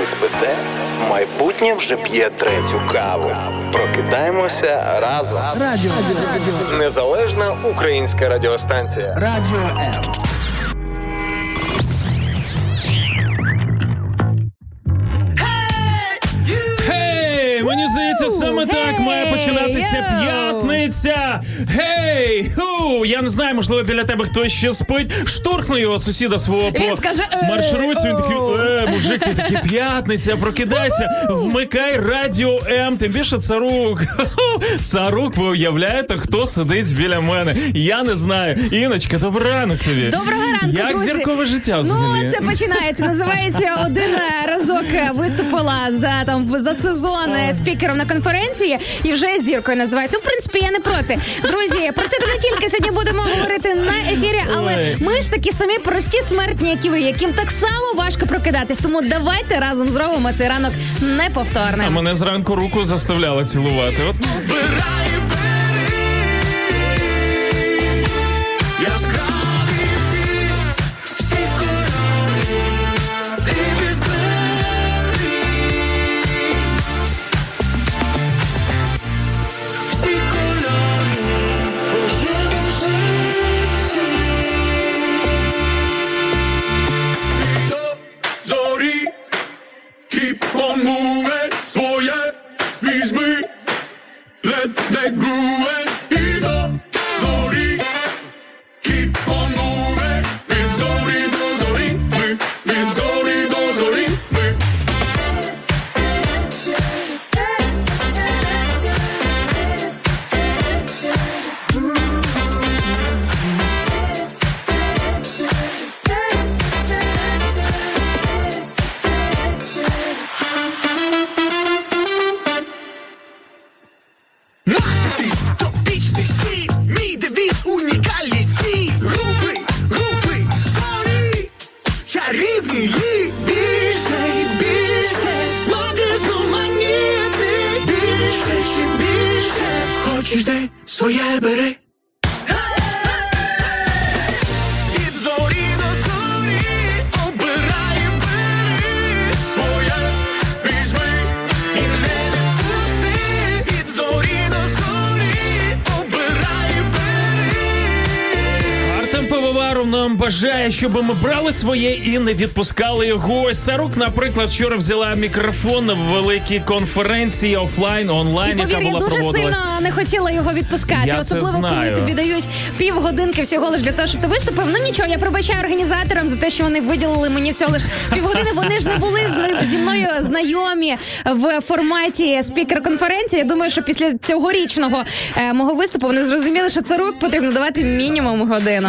Ви спите, майбутнє вже п'є третю каву. Прокидаємося разом. Радіо. Радіо. Незалежна українська радіостанція. Радіо М. Гей! Мені здається, саме так має починатися п'ятниця. Гей! Я не знаю, можливо, біля тебе хтось ще спить. Штурхну його сусіда свого Він по скаже, «Е, маршрутці. Він такий, оу». е, мужик, ти такий п'ятниця, прокидайся, вмикай радіо М. Тим більше царук. Царук, ви уявляєте, хто сидить біля мене? Я не знаю. Іночка, добрий ранок тобі. Доброго ранку, Як друзі. зіркове життя взагалі? Ну, це починається. Називається один е, разок е, виступила за там за сезон е, спікером на конференції і вже зіркою називають. Ну, в принципі, я не проти. Друзі, про це не тільки сьогодні будемо говорити на ефірі, але ми ж такі самі прості смертні, як і ви, яким так само важко прокидатись. Тому давайте разом зробимо цей ранок А мене зранку руку заставляли цілувати. От щоб ми брали своє і не відпускали його. Ось Сарук, наприклад, вчора взяла мікрофон в великій конференції офлайн, І онлайн, повір, яка я була дуже проводилась. сильно не хотіла його відпускати. Я це знаю. коли тобі дають півгодинки всього лиш для того, щоб ти виступив. Ну нічого, я пробачаю організаторам за те, що вони виділили мені всього лиш півгодини. Вони ж не були зі мною знайомі в форматі спікер-конференції. Я думаю, що після цьогорічного е, мого виступу вони зрозуміли, що це рук потрібно давати мінімум годину.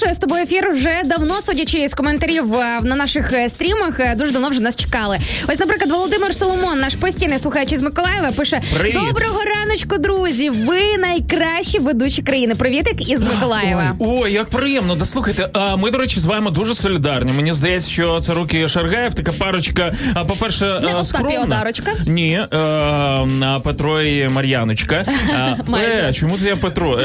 Наш з тобою ефір вже давно, судячи з коментарів е, на наших е, стрімах, е, дуже давно вже нас чекали. Ось, наприклад, Володимир Соломон, наш постійний слухач із Миколаєва, пише: Привіт. Доброго раночку, друзі! Ви найкращі ведучі країни. Привітик із Миколаєва. Ой, як приємно. Да слухайте, а ми, до речі, з вами дуже солідарні. Мені здається, що це руки Шаргаєв, така парочка. А по-перше, Не скромна. Одарочка? Ні, а Петро і Мар'яночка. Е, чому це я Петро?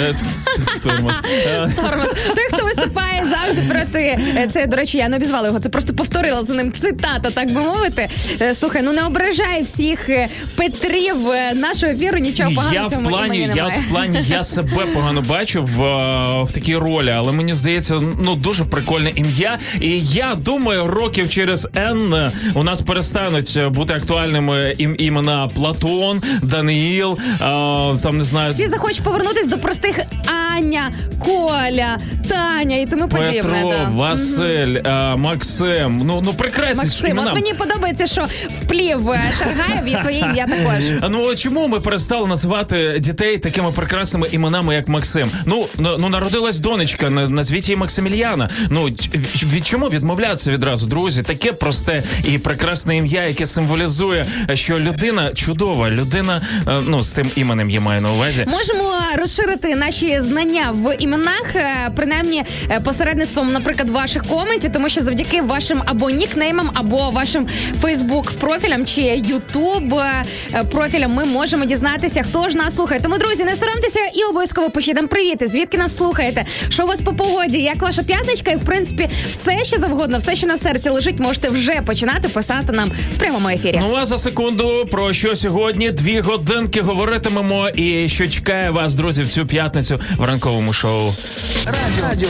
Тормоз. Тормоз. Той, хто виступає завжди проти. е, Це, до речі, я не обізвала його. Це просто повторила за ним цитата, так би мовити. Е, Слухай, ну не ображай всіх е, Петрів нашого ефіру, нічого. В погано я в в цьому плані, імені я немає. в плані, я себе погано бачу в, в такій ролі, але мені здається, ну дуже прикольне ім'я. І я думаю, років через е, у нас перестануть бути актуальними ім, імена Платон, Даниїл, там не знаю. Всі захочуть повернутись до простих Аня, Коля, Таня і тому подібне. Петро, да. Василь, е, Максим. Ну ну прекрасні Максим, імена. от мені подобається, що вплів е, Шаргаєв і своє ім'я також. Ну чому ми перестали називати дітей такими прекрасними іменами, як Максим? Ну ну, народилась донечка, на- назвіть її Максимільяна. Ну від чому відмовлятися відразу, друзі? Таке просте і прекрасне ім'я, яке символізує, що людина чудова, людина е, ну з тим іменем я маю на увазі. Можемо розширити наші знання в іменах, принаймні посередництвом, наприклад, ваших коментів, тому що завдяки вашим або нікнеймам, або вашим Фейсбук профілям чи Ютуб профілям ми можемо дізнатися, хто ж нас слухає. Тому, друзі, не соромтеся і обов'язково пишіть нам привіти. Звідки нас слухаєте? Що у вас по погоді? Як ваша п'ятничка? І в принципі, все, що завгодно, все, що на серці лежить, можете вже починати писати нам в прямому ефірі. Ну а за секунду про що сьогодні дві годинки говоритимемо, і що чекає вас, друзі, в цю п'ятницю в ранковому шоу. Радіо,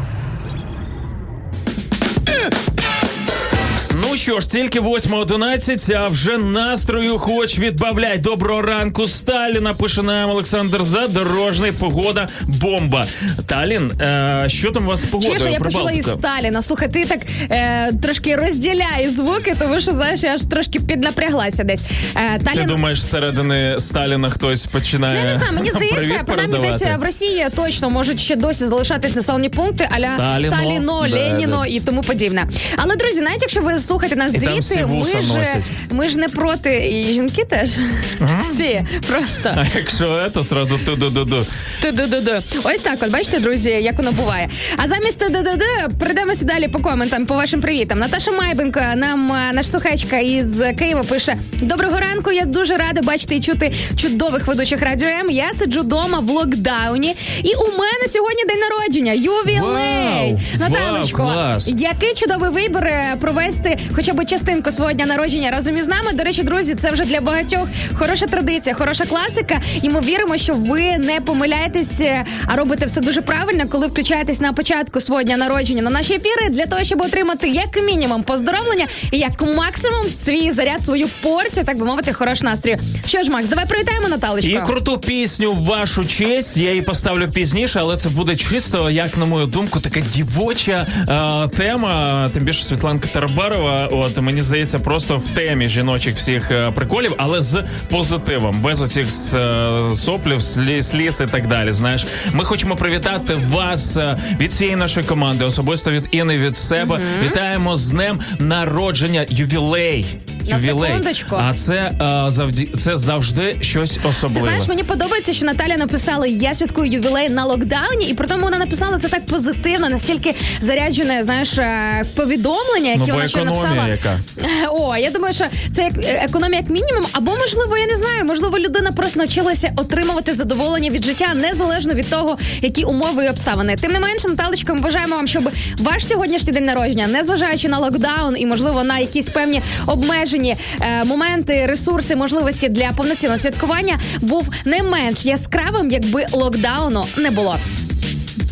що ж, тільки 8.11, а вже настрою хоч відбавляй. Доброго ранку, Сталіна. Пише нам Олександр Задорожний. Погода бомба. Талін, е, що там у вас з погодою? Чуєш, я почула із Сталіна. Слухай, ти так е, трошки розділяй звуки, тому що знаєш, я аж трошки піднапряглася десь. Е, Ти думаєш, зсередини Сталіна хтось починає Ну, я не знаю, мені здається, принаймні десь в Росії точно можуть ще досі залишатись населені пункти, аля Сталіно, Сталіно, да, Леніно да. і тому подібне. Але друзі, навіть якщо ви слухаєте нас І там ми ж носять. ми ж не проти, і жінки теж всі просто. А якщо це, сразу ту-ду-ду-ду. Ту-ду-ду-ду. Ось так, от бачите, друзі, як воно буває. А замість ту-ду-ду-ду перейдемося далі по коментам, по вашим привітам. Наташа Майбенко, нам е, наш слухачка із Києва пише: Доброго ранку. Я дуже рада бачити і чути чудових ведучих радіо М. Я сиджу вдома в локдауні, і у мене сьогодні день народження. Ювілей! Вау! Вау, клас! який чудовий вибір е, провести хоча б частинку свого дня народження разом із нами. До речі, друзі, це вже для багатьох хороша традиція, хороша класика. І ми віримо, що ви не помиляєтесь, е, а робите все дуже правильно, коли включаєтесь на початку свого дня народження на наші ефіри для того, щоб отримати як мінімум поздоровлення і як максимум свій заряд, свою порцію, так би мовити, хорош настрою. Що ж, Макс, давай привітаємо Наталочку. І круту пісню в вашу честь. Я її поставлю пізніше, але це буде чисто, як на мою думку, така дівоча е, тема. Тим більше Світланка Тарабарова. От мені здається, просто в темі жіночих всіх е, приколів, але з позитивом, без оцих е, соплів, сліз, і так далі. Знаєш, ми хочемо привітати вас е, від всієї нашої команди, особисто від Інни, від себе. Вітаємо з днем народження, ювілей. На секундочку. А це е, завді це завжди щось Ти особливе. знаєш, мені подобається, що Наталя написала Я святкую ювілей на локдауні, і при тому вона написала це так позитивно, настільки заряджене, знаєш, повідомлення, які Ну, бо вона ще економія яка. О, я думаю, що це як е, економія як мінімум, або можливо, я не знаю, можливо, людина просто навчилася отримувати задоволення від життя незалежно від того, які умови і обставини. Тим не менше, Наталечко, ми бажаємо вам, щоб ваш сьогоднішній день народження, незважаючи на локдаун і можливо на якісь певні обмежені е, моменти, ресурси, можливості для повноцінного святкування, був не менш яскравим, якби локдауну не було.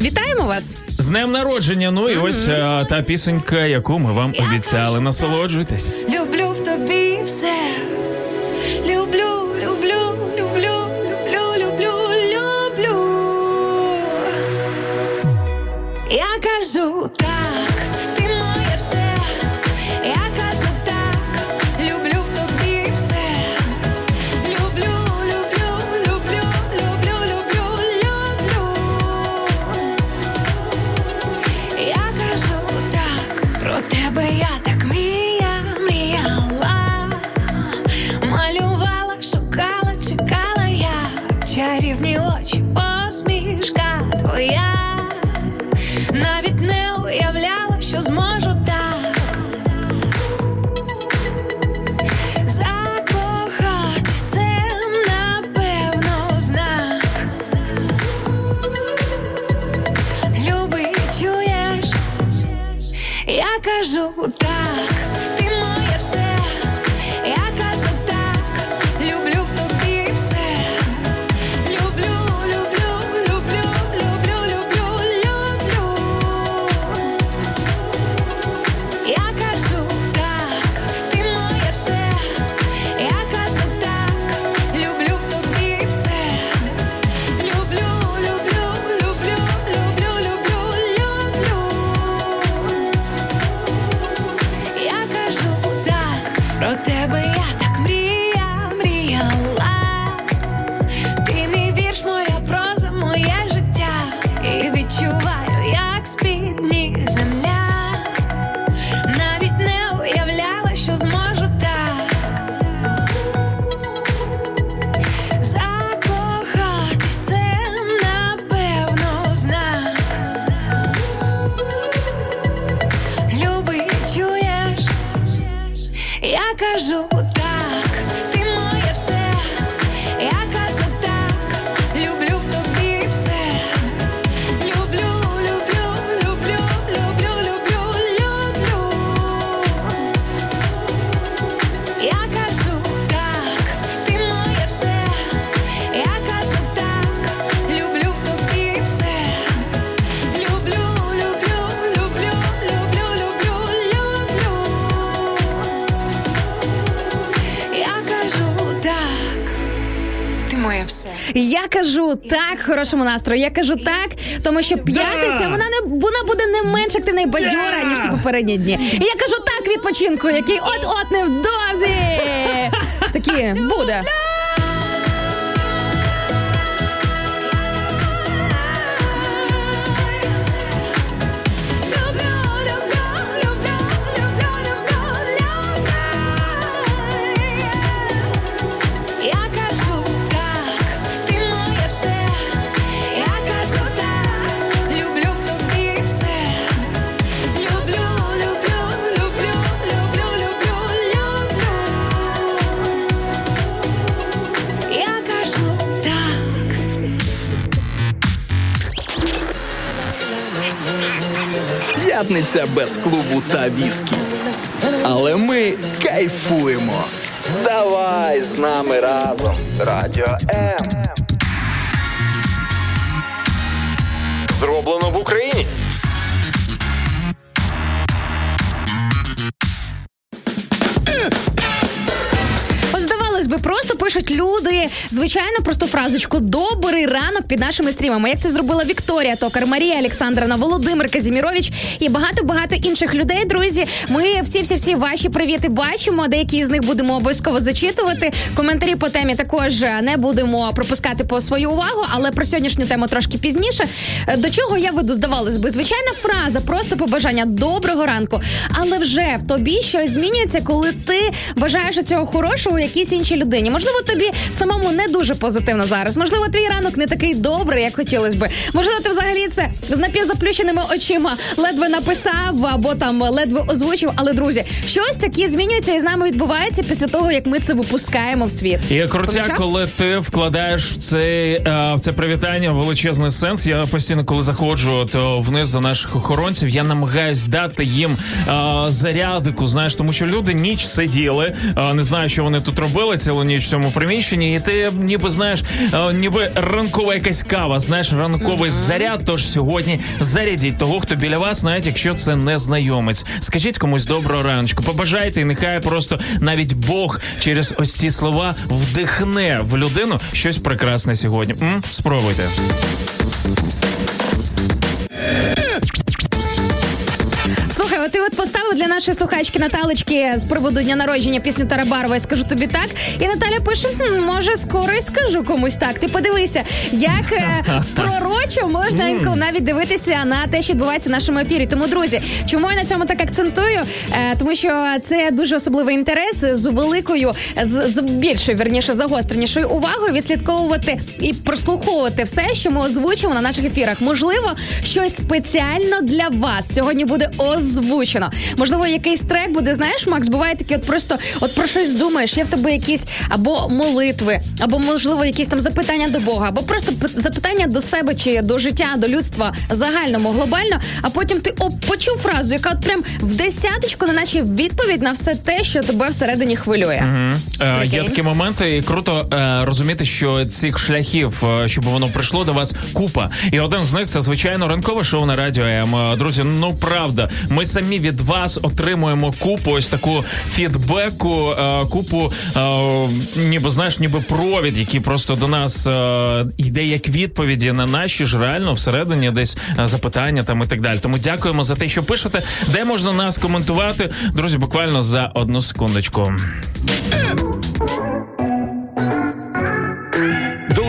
Вітаємо вас! З днем народження. Ну і ось а, та пісенька, яку ми вам обіцяли. Насолоджуйтесь. Люблю в тобі все. Люблю, люблю, люблю, люблю, люблю, люблю. Я кажу утра хорошому настрою. Я кажу так, тому що п'ятниця вона не вона буде не менш активна і бадьора, ніж всі попередні дні. І я кажу так відпочинку, який от-от невдовзі. Такі буде. П'ятниця без клубу та віскі. Але ми кайфуємо. Давай з нами разом. Радіо М. Зроблено в Україні. Звичайно просту фразочку Добрий ранок під нашими стрімами. Як це зробила Вікторія Токар, Марія Олександровна, Володимир Казімірович і багато багато інших людей. Друзі, ми всі всі всі ваші привіти бачимо. Деякі з них будемо обов'язково зачитувати. Коментарі по темі також не будемо пропускати по свою увагу, але про сьогоднішню тему трошки пізніше. Е, До чого я веду? Здавалось би, звичайна фраза, просто побажання доброго ранку. Але вже в тобі щось змінюється, коли ти бажаєш цього хорошого якійсь іншій людині. Можливо, тобі самому не дуже позитивно зараз. Можливо, твій ранок не такий добрий, як хотілося би. Можливо, ти взагалі це з напівзаплющеними очима ледве написав або там ледве озвучив. Але друзі, щось таке змінюється і з нами відбувається після того, як ми це випускаємо в світ. І Помічав? коли ти вкладаєш в цей е, в це привітання величезний сенс. Я постійно, коли заходжу то вниз до наших охоронців, я намагаюсь дати їм е, зарядику. Знаєш, тому що люди ніч сиділи, е, не знаю, що вони тут робили цілу ніч в цьому приміщенні, і ти ніби знаєш, е, ніби ранкова якась кава, знаєш, ранковий заряд. Тож сьогодні зарядіть того, хто біля вас, навіть якщо це незнайомець. Скажіть комусь доброго раночку, побажайте, і нехай просто навіть Бог через ось ці слова вдихне в людину щось прекрасне сьогодні. М? Спробуйте. Поставив для нашої слухачки Наталочки з приводу дня народження пісню Тарабарова. Я скажу тобі так. І Наталя пише: хм, може, скоро і скажу комусь так. Ти подивися, як е, пророчо можна інколи навіть дивитися на те, що відбувається в нашому ефірі. Тому, друзі, чому я на цьому так акцентую? Е, тому що це дуже особливий інтерес з великою, з, з більшою, верніше, загостренішою увагою відслідковувати і прослуховувати все, що ми озвучимо на наших ефірах. Можливо, щось спеціально для вас сьогодні буде озвучено. Можливо, якийсь трек буде. Знаєш, Макс, буває таке, от просто от про щось думаєш. Є в тебе якісь або молитви, або можливо якісь там запитання до Бога, або просто запитання до себе чи до життя, до людства загальному, глобально. А потім ти оп, почув фразу, яка от прям в десяточку, на наче відповідь на все те, що тебе всередині хвилює. Е, Є такі моменти, і круто е, розуміти, що цих шляхів, е, щоб воно прийшло до вас, купа. І один з них це звичайно ранкове шоу на радіо М. Друзі, ну правда, ми самі від вас нас отримуємо купу ось таку фідбеку, е, купу, е, ніби знаєш, ніби провід, який просто до нас е, йде як відповіді на наші ж реально всередині десь запитання там і так далі. Тому дякуємо за те, що пишете. Де можна нас коментувати? Друзі, буквально за одну секундочку.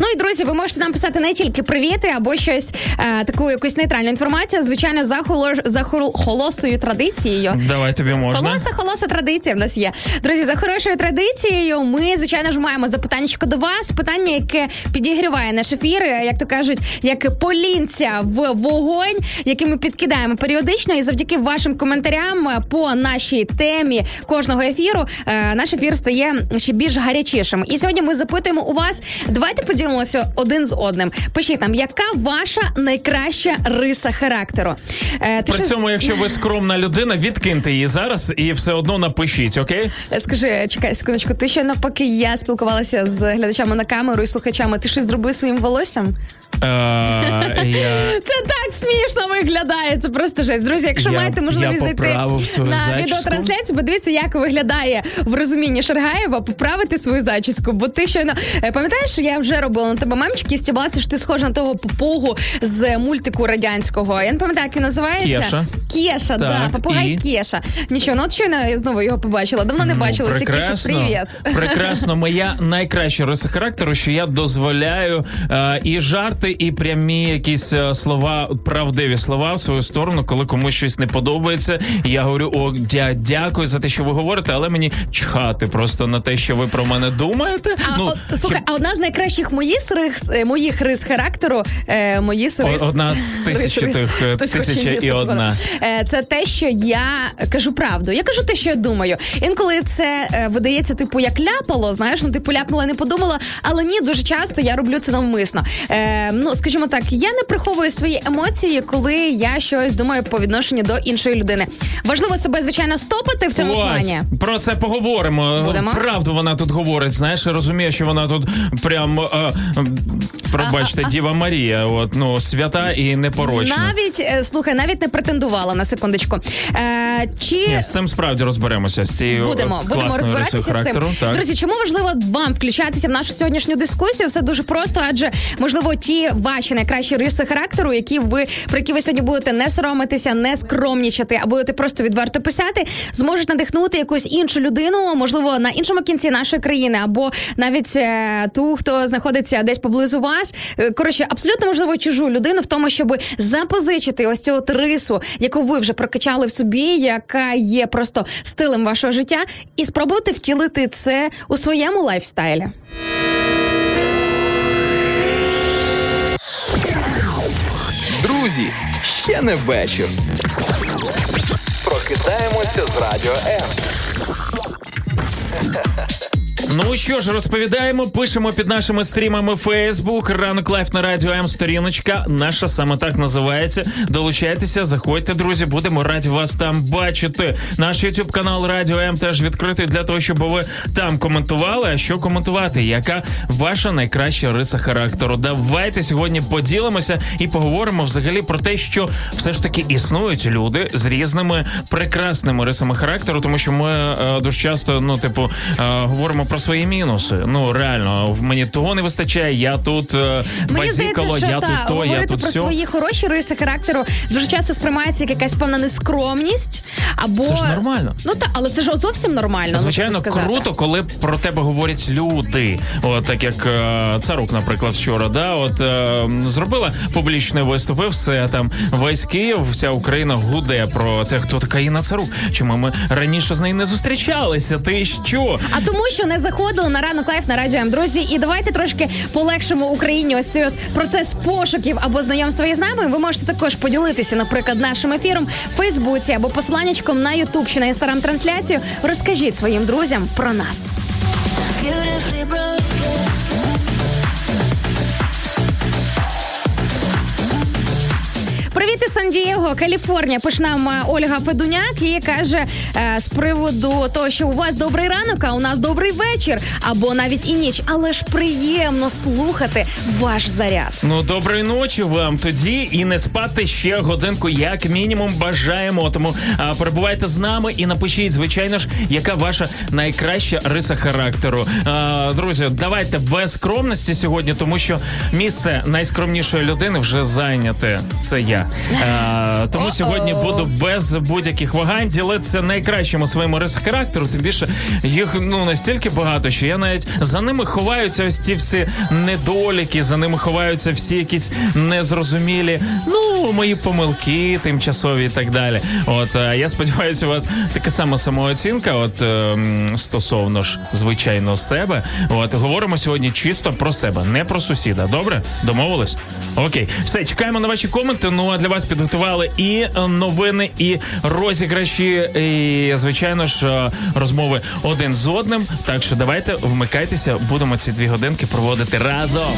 Ну і друзі, ви можете нам писати не тільки привіти або щось е, таку якусь нейтральну інформацію. Звичайно, за холо, за хол- холосою традицією. Давай тобі можна. Холоса, холоса традиція в нас є. Друзі, за хорошою традицією, ми, звичайно ж, маємо запитання до вас. Питання, яке підігріває наш ефір, е, як то кажуть, як полінця в вогонь, який ми підкидаємо періодично. І завдяки вашим коментарям е, по нашій темі кожного ефіру, е, наш ефір стає ще більш гарячішим. І сьогодні ми запитуємо у вас. Давайте поділимося один з одним. Пишіть нам, яка ваша найкраща риса характеру? Е, ти При щось- цьому, якщо ви скромна людина, відкиньте її зараз і все одно напишіть, окей? Скажи, чекай секундочку, ти ще навпаки я спілкувалася з глядачами на камеру і слухачами. Ти щось зробив своїм волоссям? Е, я... Це так смішно виглядає. Це просто жесть. Друзі, якщо Я- маєте можливість я зайти поправив свою на зачіску. відеотрансляцію, подивіться, як виглядає в розумінні Шаргаєва, поправити свою зачіску. Бо ти щойно е, пам'ятаєш, я вже робила на тебе мемчики і стібалася, що ти схожа на того попугу з мультику радянського. Я не пам'ятаю, як він називається. Кеша. Кеша, да, попугай і? Кеша. Нічого, ну от щойно я знову його побачила. Давно не Ну, бачилася. Кеша, привіт. Прекрасно. Моя найкраща риса характеру, що я дозволяю е, і жарти, і прямі якісь е, слова, правдиві слова в свою сторону, коли комусь щось не подобається. Я говорю: о, дя, дякую за те, що ви говорите, але мені чхати просто на те, що ви про мене думаєте. А, ну, от, слухай, а одна з найкращих моїх рис, е, моїх рис характеру, е, мої рис, одна з тисячі рис, тих, е, тисяча і одна. Це те, що я кажу правду. Я кажу те, що я думаю. Інколи це видається, типу, як ляпало, знаєш, ну типу ляпнула, не подумала. Але ні, дуже часто я роблю це навмисно. Е, ну, скажімо так, я не приховую свої емоції, коли я щось думаю по відношенню до іншої людини. Важливо себе, звичайно, стопати в цьому Ось, плані. про це поговоримо. Будемо? Правду вона тут говорить. Знаєш, я розумію, що вона тут прям е, пробачте, Діва Марія. От ну свята і непорочна. Навіть е, слухай, навіть не претендувала на секундочку. Е, чи Ні, з цим справді розберемося з цією Будемо, е, будемо класною розбиратися з цим. Так. Друзі, чому важливо вам включатися в нашу сьогоднішню дискусію? Все дуже просто, адже можливо ті ваші найкращі риси характеру, які ви про які ви сьогодні будете не соромитися, не скромнічати, а будете просто відверто писати, зможуть надихнути якусь іншу людину, можливо, на іншому кінці нашої країни, або навіть е, ту, хто знаходиться десь поблизу вас. Е, Коротше, абсолютно можливо чужу людину в тому, щоб запозичити ось цю от рису, яку ви вже прокачали в собі, яка є просто стилем вашого життя, і спробувати втілити це у своєму лайфстайлі. Друзі, ще не вечір. Прокидаємося з радіо М. Ну що ж, розповідаємо, пишемо під нашими стрімами Facebook, ранок Life на радіо М сторіночка. Наша саме так називається. Долучайтеся, заходьте, друзі. Будемо раді вас там бачити. Наш YouTube канал Радіо М теж відкритий для того, щоб ви там коментували. А що коментувати? Яка ваша найкраща риса характеру? Давайте сьогодні поділимося і поговоримо взагалі про те, що все ж таки існують люди з різними прекрасними рисами характеру, тому що ми е, дуже часто, ну, типу, е, говоримо про свої мінуси. Ну реально, в мені того не вистачає. Я тут е, базікало, я та, тут то, я тут про сьо. свої хороші риси характеру дуже часто сприймається як якась певна нескромність, або Це ж нормально. Ну так, але це ж зовсім нормально. ну, Звичайно, круто, коли про тебе говорять люди. От так як е, царук, наприклад, вчора, да, от е, зробила публічний виступ, і все там весь Київ, вся Україна гуде про те, хто така Інна Царук. Чому ми раніше з нею не зустрічалися? Ти що? А тому, що не заходили на ранок Life на радіо М. Друзі, і давайте трошки полегшимо Україні ось цей от процес пошуків або знайомства із нами. Ви можете також поділитися, наприклад, нашим ефіром в Фейсбуці або посиланнячком на Ютуб чи на інстаграм трансляцію. Розкажіть своїм друзям про нас. Привіт Сан-Дієго, Каліфорнія. Пише нам е, Ольга Федуняк і каже е, з приводу того, що у вас добрий ранок, а у нас добрий вечір, або навіть і ніч. Але ж приємно слухати ваш заряд. Ну, доброї ночі вам тоді і не спати ще годинку, як мінімум, бажаємо. Тому а, перебувайте з нами і напишіть, звичайно ж, яка ваша найкраща риса характеру. А, друзі, давайте без скромності сьогодні, тому що місце найскромнішої людини вже зайняте. Це я. А, тому сьогодні буду без будь-яких вагань ділитися найкращими своїми риси характеру. Тим більше їх ну настільки багато, що я навіть за ними ховаються ось ці всі недоліки, за ними ховаються всі якісь незрозумілі, ну мої помилки тимчасові і так далі. От е, я сподіваюся, у вас така сама самооцінка, от е, стосовно ж звичайно себе. От говоримо сьогодні чисто про себе, не про сусіда. Добре, домовились? Окей, все, чекаємо на ваші коменти. Ну а для вас підготували і е, новини, і розіграші, і звичайно ж е, розмови один з одним. Так що давайте вмикайтеся, будемо ці дві годинки проводити разом.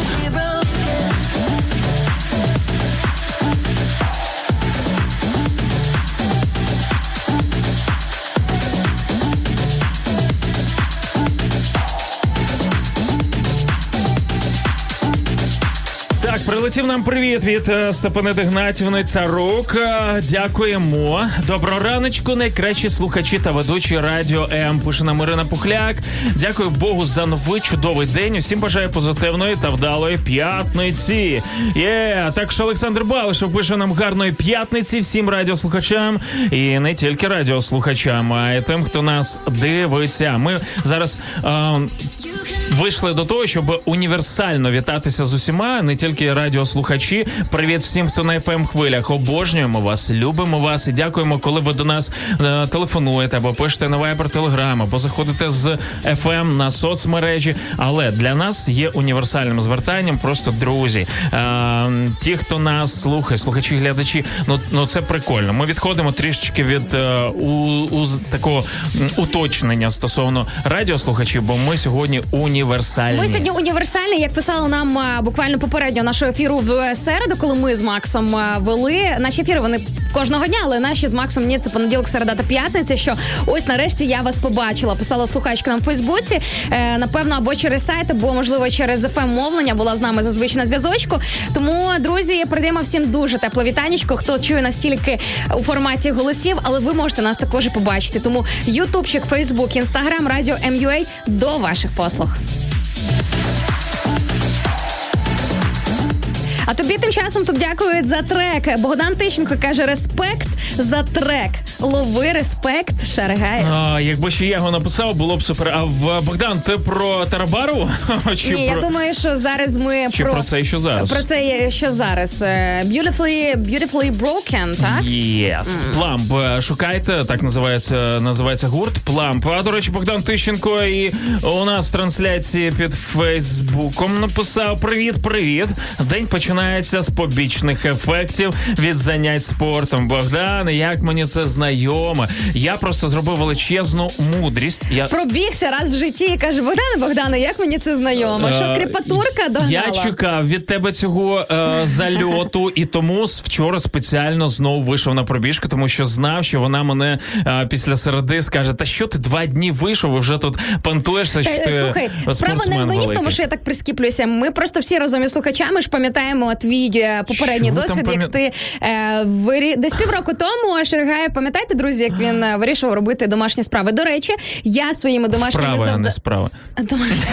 Так, нам привіт від е, Степани Гнатівни Царук. Е, Дякуємо. Доброго раночку, найкращі слухачі та ведучі радіо М. Пише нам Ірина Пухляк. Дякую Богу за новий чудовий день. Усім бажаю позитивної та вдалої п'ятниці. Є, а також Олександр Балишев пише нам гарної п'ятниці всім радіослухачам і не тільки радіослухачам, а й тим, хто нас дивиться. Ми зараз. е, вийшли до того, щоб універсально вітатися з усіма, не тільки радіослухачі. Привіт всім, хто на fm хвилях. Обожнюємо вас, любимо вас і дякуємо, коли ви до нас е, телефонуєте або пишете на Viber Telegram, або заходите з FM на соцмережі. Але для нас є універсальним звертанням просто друзі. Е, ті, хто нас слухає, слухачі, глядачі, ну, ну це прикольно. Ми відходимо трішечки від е, у, у, такого уточнення стосовно радіослухачів, бо ми сьогодні універсальні. Ми сьогодні універсальні, як писали нам буквально попередньо нашого ефіру в середу, коли ми з Максом вели наші ефіри. Вони кожного дня, але наші з Максом ні, це понеділок, середа та п'ятниця. Що ось нарешті я вас побачила. Писала слухачка нам в Фейсбуці. Е, напевно, або через сайт, або можливо через fm мовлення була з нами зазвичай на зв'язочку. Тому, друзі, передаємо всім дуже тепле вітанечко. Хто чує нас тільки у форматі голосів, але ви можете нас також побачити. Тому Ютубчик, Фейсбук, Інстаграм, Радіо МЮА до ваших послуг. А тобі тим часом тут дякують за трек. Богдан Тищенко каже: респект за трек. Лови респект, Шаргає. А, якби ще я його написав, було б супер. А в Богдан, ти про Тарабару? Чи Ні, я думаю, що зараз ми чи про це що зараз? Про це що зараз. Е, Beautifully, beautifully broken, так? Yes. Пламп. Е, Шукайте, так називається називається гурт Пламп. А до речі, Богдан Тищенко і у нас трансляції під Фейсбуком написав: Привіт, привіт. День починається з побічних ефектів від занять спортом. Богдан, як мені це знайомо. Я просто зробив величезну мудрість. Я Пробігся раз в житті і каже: Богдане, Богдане, як мені це знайомо? Що Е, кріпатурка догнала? Я чекав від тебе цього е, зальоту, і тому вчора спеціально знову вийшов на пробіжку, тому що знав, що вона мене е, після середи скаже: Та що ти два дні вийшов і вже тут пантуєшся, що ти Слухай, справа не в мені в тому, що я так прискіплююся. Ми просто всі разом із слухачами ж пам'ятаємо твій е, попередній Що досвід, як пам'ят- ти е, вирі... десь півроку тому Шергає, пам'ятаєте, друзі, як він е, вирішив робити домашні справи. До речі, я своїми домашніми Справа, а не справа. Домашні.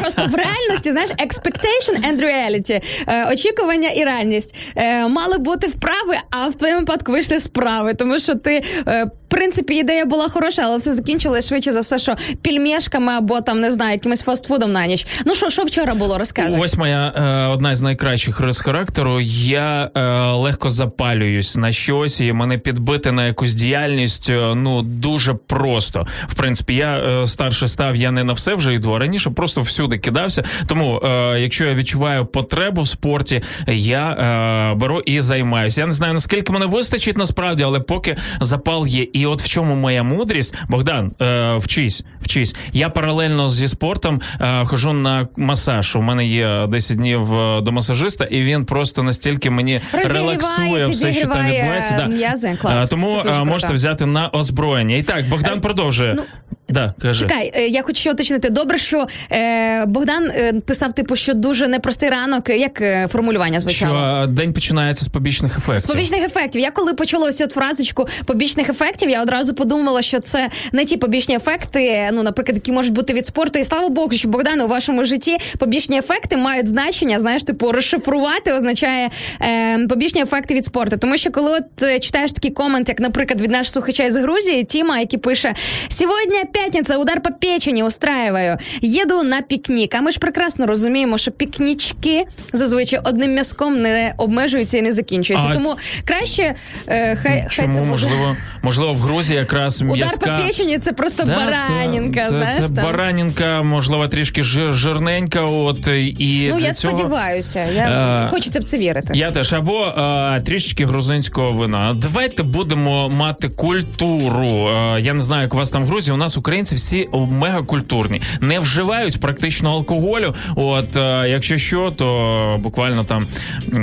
Просто в реальності, знаєш, expectation and reality. Е, очікування і реальність. Е, мали бути вправи, а в твоєму випадку вийшли справи. Тому що ти, е, принципі, ідея була хороша, але все закінчилось швидше за все, що пільмешками або там не знаю, якимось фастфудом на ніч. Ну що, що вчора було? Розказуй. Ось моя е, одна з найкращих рис характеру. Я е, легко запалююсь на щось, і мене підбити на якусь діяльність е, ну дуже просто. В принципі, я е, старше став, я не на все вже йду. а Раніше просто всюди кидався. Тому, е, якщо я відчуваю потребу в спорті, я е, беру і займаюся. Я не знаю наскільки мене вистачить насправді, але поки запал є. І от в чому моя мудрість, Богдан, е, вчись, вчись. Я паралельно зі спортом е, хожу на масаж. У мене є 10 днів е, до масажиста, і він просто настільки мені Розігріває, релаксує все, що там відбувається. м'язи. Клас. Е, Тому е, круто. можете взяти на озброєння. І так, Богдан продовжує. ну, да, каже. Чекай, е, я хочу уточнити. Добре, що е, Богдан е, писав, типу, що дуже непростий ранок. Як е, формулювання звучало? Що день починається з побічних ефектів. З побічних ефектів. Я коли почула ось от фразочку побічних ефектів, я одразу подумала, що це не ті побічні ефекти, ну, наприклад, які можуть бути від спорту. І слава Богу, що Богдан у вашому житті побічні ефекти мають значення. Знаєш, типу розшифрувати означає е, побічні ефекти від спорту. Тому що коли от читаєш такий комент, як, наприклад, від нашого слухача з Грузії, Тіма, який пише: Сьогодні п'ятниця, удар по печені устраиваю. Їду на пікнік. А ми ж прекрасно розуміємо, що пікнічки зазвичай одним м'язком не обмежуються і не закінчуються. А- Тому краще е, хай, хай це буде. можливо, можливо, в Грузії якраз Удар по печені це просто Да, баранінка. це, знаєш це, це там. баранінка, можливо, трішки жир, жирненька. От і Ну я цього... сподіваюся. Я Е, хочеться в це вірити. Я теж або е, трішечки грузинського вина. Давайте будемо мати культуру. Е, я не знаю, як у вас там в Грузії. У нас українці всі мега культурні, не вживають практично алкоголю. От е, якщо що, то буквально там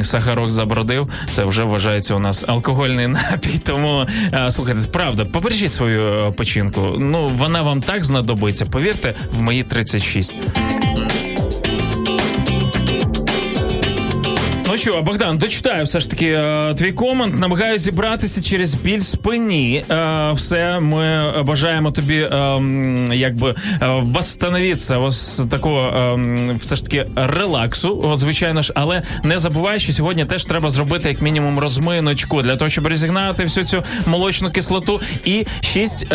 сахарок забродив. Це вже вважається у нас алкогольний напій. Тому е, слухайте, правда, побережіть свою е, печінку. Ну вона вам так знадобиться. Повірте, в мої 36. Ну що, Богдан, дочитаю все ж таки е, твій комент. Намагаюся зібратися через біль спині. Е, все, ми бажаємо тобі е, якби восстановитися, ось такого все ж таки релаксу. От звичайно ж, але не забувай, що сьогодні теж треба зробити як мінімум розминочку для того, щоб розігнати всю цю молочну кислоту і шість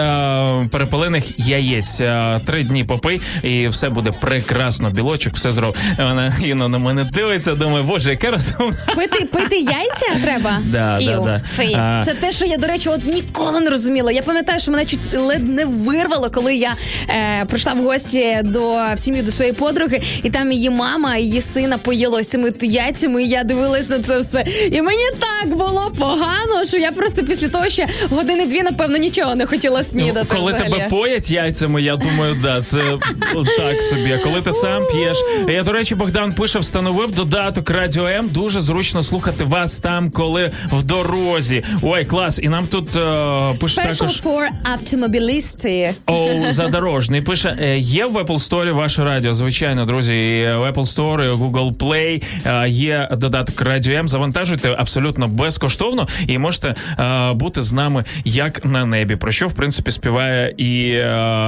перепелених яєць. Три дні попий, і все буде прекрасно. Білочок, все зроб. Вона Іно на мене дивиться, думає, боже, яка Пити, пити яйця треба? Да, да, Іу, да. Це те, що я, до речі, от ніколи не розуміла. Я пам'ятаю, що мене чуть ледь не вирвало, коли я е, прийшла в гості до в сім'ю до своєї подруги, і там її мама, і її сина поїло цими яйцями, і я дивилась на це все. І мені так було погано, що я просто після того ще години-дві, напевно, нічого не хотіла снідати. Ну, коли взагалі. тебе поять яйцями, я думаю, да, це так собі. А коли ти сам п'єш. Я, до речі, Богдан пише, встановив додаток Радіо М. Дуже зручно слухати вас там, коли в дорозі. Ой, клас. І нам тут е, пише Special також. for автомобілісти. Оу, задорожний пише: е, є в Apple Store ваше радіо. Звичайно, друзі, і в Apple Store, і Google Play е, є додаток Радіо М. Завантажуйте абсолютно безкоштовно і можете е, бути з нами як на небі. Про що в принципі співає і е,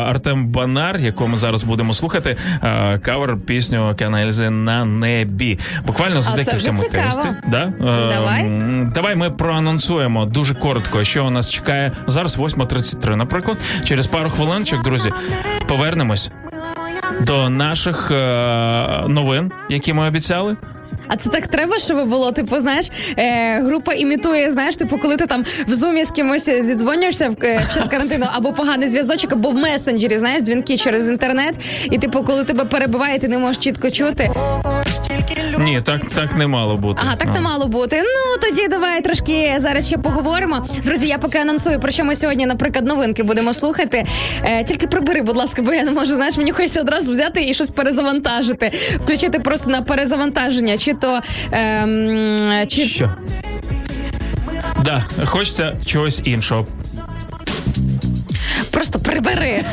Артем Банар, якого ми зараз будемо слухати. е, Кавер пісню Канальзи на небі. Буквально за А це вже декількома цікаво. текстів. Да? Е, Давай. Давай ми проанонсуємо дуже коротко, що у нас чекає зараз 8.33, наприклад. Через пару хвилиночок, друзі, повернемось до наших е, новин, які ми обіцяли. А це так треба, щоб було. Типу, знаєш, е, група імітує, знаєш, типу, коли ти там в зумі з кимось зідзвонюєшся в е, час карантину, або поганий зв'язочок, або в месенджері, знаєш, дзвінки через інтернет. І типу, коли тебе перебиває, ти не можеш чітко чути. Ні, так, так не мало бути. Ага, так не мало бути. Ну тоді давай трошки зараз ще поговоримо. Друзі, я поки анонсую, про що ми сьогодні, наприклад, новинки будемо слухати. Е, тільки прибери, будь ласка, бо я не можу. Знаєш, мені хочеться одразу взяти і щось перезавантажити, включити просто на перезавантаження, чи то ем, чи Що? Да, хочеться чогось іншого. Просто прибери.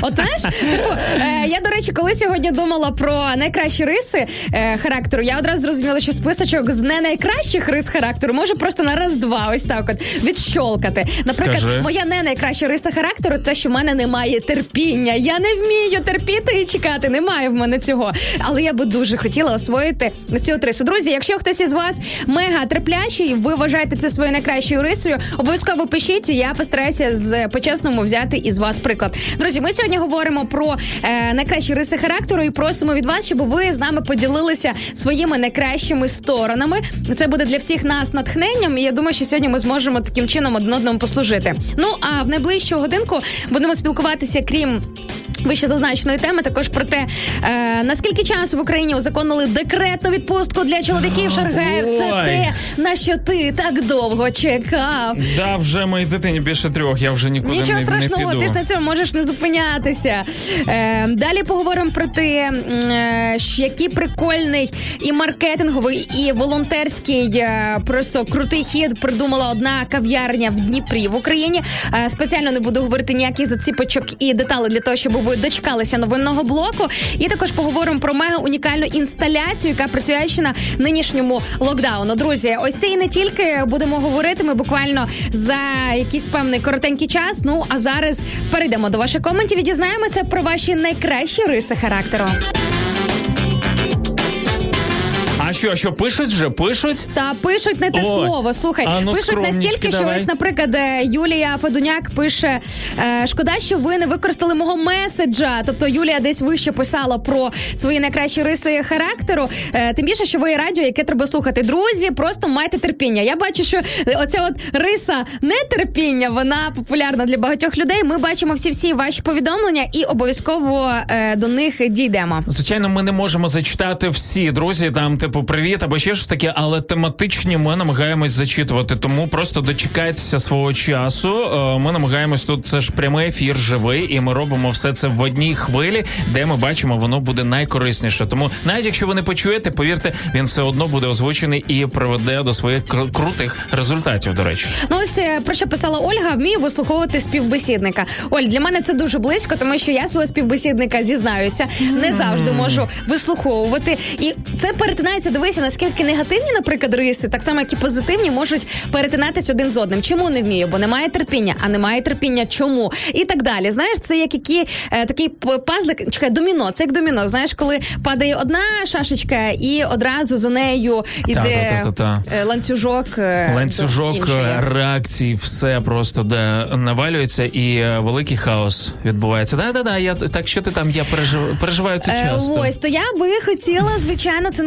От знаєш, типу, е, я, до речі, коли сьогодні думала про найкращі риси е, характеру, я одразу зрозуміла, що списочок з не найкращих рис характеру може просто на раз-два ось так от відщолкати. Наприклад, Скажи. моя не найкраща риса характеру це, що в мене немає терпіння. Я не вмію терпіти і чекати. Немає в мене цього. Але я би дуже хотіла освоїти цю рису. Друзі, якщо хтось із вас мега терплячий, ви вважаєте це своєю найкращою рисою, обов'язково пишіть. Я постараюся з по-чесному взяти із вас приклад. Друзі, ми сьогодні говоримо про е, найкращі риси характеру і просимо від вас, щоб ви з нами поділилися своїми найкращими сторонами. Це буде для всіх нас натхненням. І я думаю, що сьогодні ми зможемо таким чином один одному послужити. Ну а в найближчу годинку будемо спілкуватися, крім. Вище зазначеної теми також про те, е, наскільки часу в Україні узаконили декретну відпустку для чоловіків Шаргаїв. Це Ой. те, на що ти так довго чекав. Да, вже моїй дитині більше трьох, я вже нікуди Нічого не, страшного, не піду. Ти ж на цьому можеш не зупинятися. Е, далі поговоримо про те, е, який прикольний і маркетинговий, і волонтерський е, просто крутий хід придумала одна кав'ярня в Дніпрі в Україні. Е, спеціально не буду говорити ніяких заціпочок і деталей для того, щоб ви дочекалися новинного блоку. І також поговоримо про мега унікальну інсталяцію, яка присвячена нинішньому локдауну. Друзі, ось це і не тільки будемо говорити. Ми буквально за якийсь певний коротенький час. Ну а зараз перейдемо до ваших коментів і дізнаємося про ваші найкращі риси характеру. А що, а що пишуть вже? Пишуть? Та пишуть не те О, слово. Слухай, а ну, пишуть настільки, що давай. ось, наприклад, е, Юлія Федуняк пише: е, шкода, що ви не використали мого меседжа. Тобто Юлія десь вище писала про свої найкращі риси характеру. Е, тим більше, що ви радіо, яке треба слухати. Друзі, просто майте терпіння. Я бачу, що оця от риса нетерпіння, вона популярна для багатьох людей. Ми бачимо всі всі ваші повідомлення і обов'язково до них дійдемо. Звичайно, ми не можемо зачитати всі друзі, там, типу, привіт або ще щось таке, але тематичні ми намагаємось зачитувати. Тому просто дочекайтеся свого часу. Е, Ми намагаємось тут. Це ж прямий ефір живий, і ми робимо все це в одній хвилі, де ми бачимо, воно буде найкорисніше. Тому навіть якщо ви не почуєте, повірте, він все одно буде озвучений і приведе до своїх кру- крутих результатів. До речі, Ну ось е, про що писала Ольга, вмію вислуховувати співбесідника. Оль, для мене це дуже близько, тому що я свого співбесідника зізнаюся, не завжди можу вислуховувати. І це перетинається. Дивися, наскільки негативні, наприклад, риси, так само як і позитивні, можуть перетинатись один з одним. Чому не вмію? Бо немає терпіння, а немає терпіння, чому? І так далі. Знаєш, це як які е, такий пазлик, чекай, доміно. Це як доміно. Знаєш, коли падає одна шашечка, і одразу за нею Та-та-та-та-та. е, ланцюжок. е, ланцюжок е, реакцій, все просто де навалюється, і е, великий хаос відбувається. Да, да, да. Я так що ти там? Я пережив, переживаю це Е, часто. Ось то я би хотіла звичайно це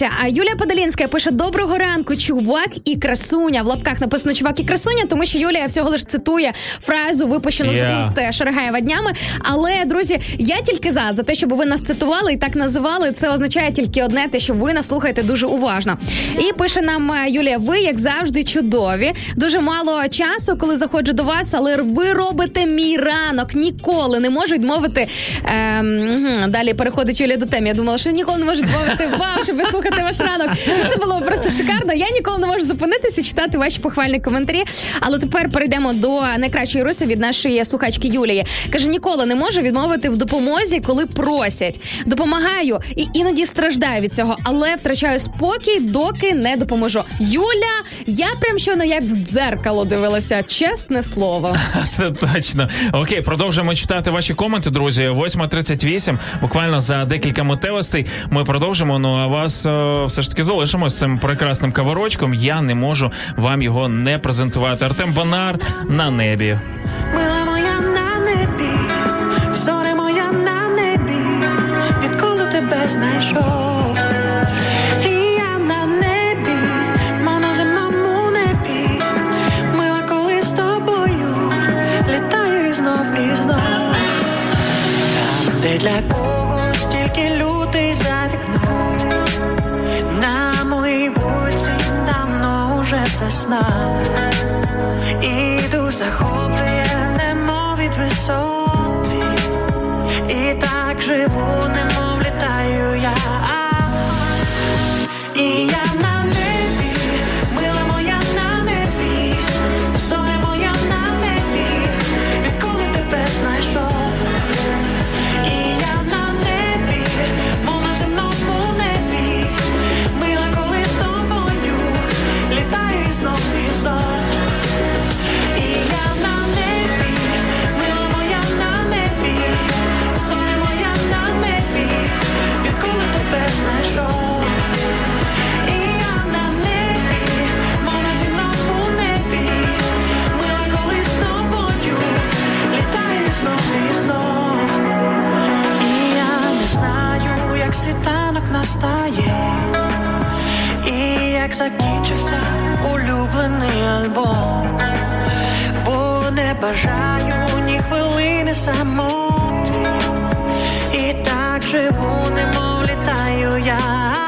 навчитися. А Юлія Подолінська пише: Доброго ранку, чувак і красуня. В лапках написано чувак і красуня, тому що Юлія всього лиш цитує фразу, випущену з Yeah. вуст е, Шарагаєва днями. Але друзі, я тільки за за те, щоб ви нас цитували і так називали. Це означає тільки одне, те, що ви нас слухаєте дуже уважно. І пише нам е, Юлія: ви як завжди чудові. Дуже мало часу, коли заходжу до вас, але ви робите мій ранок. Ніколи не можу відмовити. Ем, далі переходить Юлія до теми. Я думала, що ніколи не можу відмовити вам, щоб ви слухати ваш ранок. Ну, Це було просто шикарно. Я ніколи не можу зупинитися читати ваші похвальні коментарі. Але тепер перейдемо до найкращої риси від нашої слухачки Юлії. Каже: ніколи не можу відмовити в допомозі, коли просять. Допомагаю і іноді страждаю від цього, але втрачаю спокій, доки не допоможу. Юля, я прям щойно як в дзеркало дивилася, чесне слово. Це точно. Окей, продовжуємо читати ваші коменти, друзі. 8.38. Буквально за декілька митевостей ми продовжимо. Ну а вас е, все ж таки залишимо з цим прекрасним каворочком. Я не можу вам його не презентувати. Артем Бонар на небі. Мила моя на небі, зоре моя на небі, відколи тебе знайшов. І я на небі, мов на земному небі, мила, коли з тобою літаю знов і знов. Давно сна. Іду захоплює, немов від висоти, і так живу, немов літаю я. Улюблений альбом, бо не бажаю ні хвилини самоти, і так живу, немов літаю я.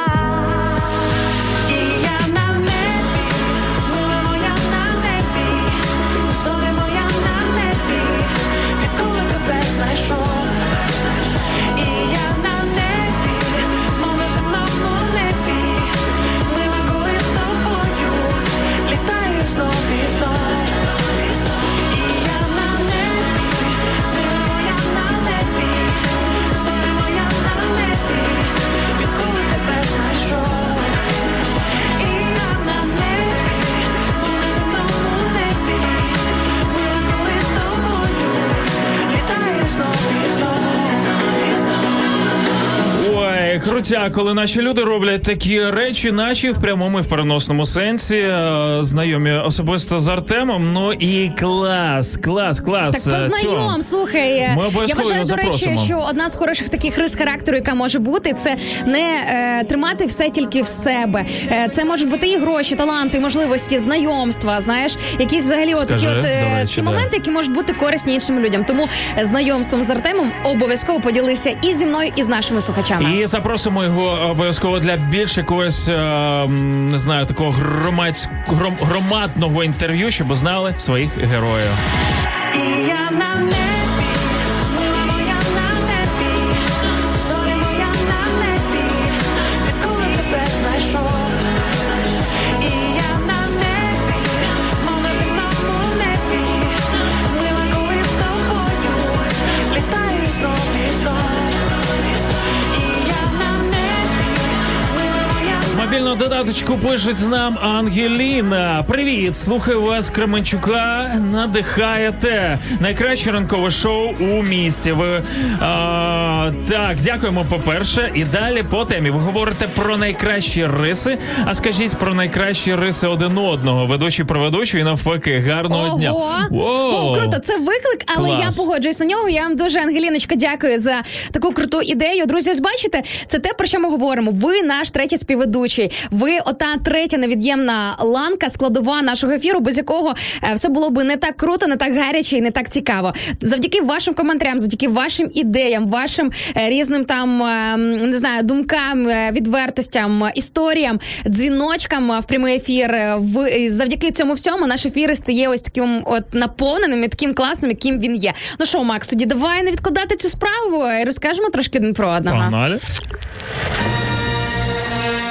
Крутя, коли наші люди роблять такі речі, наче в прямому і в переносному сенсі, е, знайомі особисто з Артемом. Ну і клас, клас, клас. Так Е, познайом, слухай. е, Ми я вважаю, до речі, що одна з хороших таких рис характеру, яка може бути, це не е, тримати все тільки в себе. Е, це можуть бути і гроші, таланти, можливості, знайомства. Знаєш, якісь взагалі от такі от е, речі, ті да. моменти, які можуть бути корисні іншим людям. Тому е, знайомством з Артемом обов'язково поділися і зі мною, і з нашими слухачами. І запросимо його обов'язково для більш якогось е, не знаю такого громадського гром... громадного інтерв'ю, щоб знали своїх героїв. І я на мобільного додаточку пишуть нам Ангеліна. Привіт, слухаю вас, Кременчука. Надихаєте. Найкраще ранкове шоу у місті. Ви а, так, дякуємо. По-перше, і далі по темі. Ви говорите про найкращі риси. А скажіть про найкращі риси один одного. Ведучий про ведучу і навпаки. Гарного дня. Ого! Воу! О, круто, це виклик, але Клас. я погоджуюсь на нього. Я вам дуже, Ангеліночка, дякую за таку круту ідею. Друзі, ось бачите, це те, про що ми говоримо. Ви наш третій співведучий. Ви ота третя невід'ємна ланка, складова нашого ефіру, без якого е, все було би не так круто, не так гаряче і не так цікаво. Завдяки вашим коментарям, завдяки вашим ідеям, вашим е, різним там е, не знаю, думкам, е, відвертостям, історіям, дзвіночкам в прямий ефір. В завдяки цьому всьому наш ефір стає ось таким от наповненим і таким класним, яким він є. Ну що, Макс, тоді давай не відкладати цю справу і розкажемо трошки один про одного. Погнали.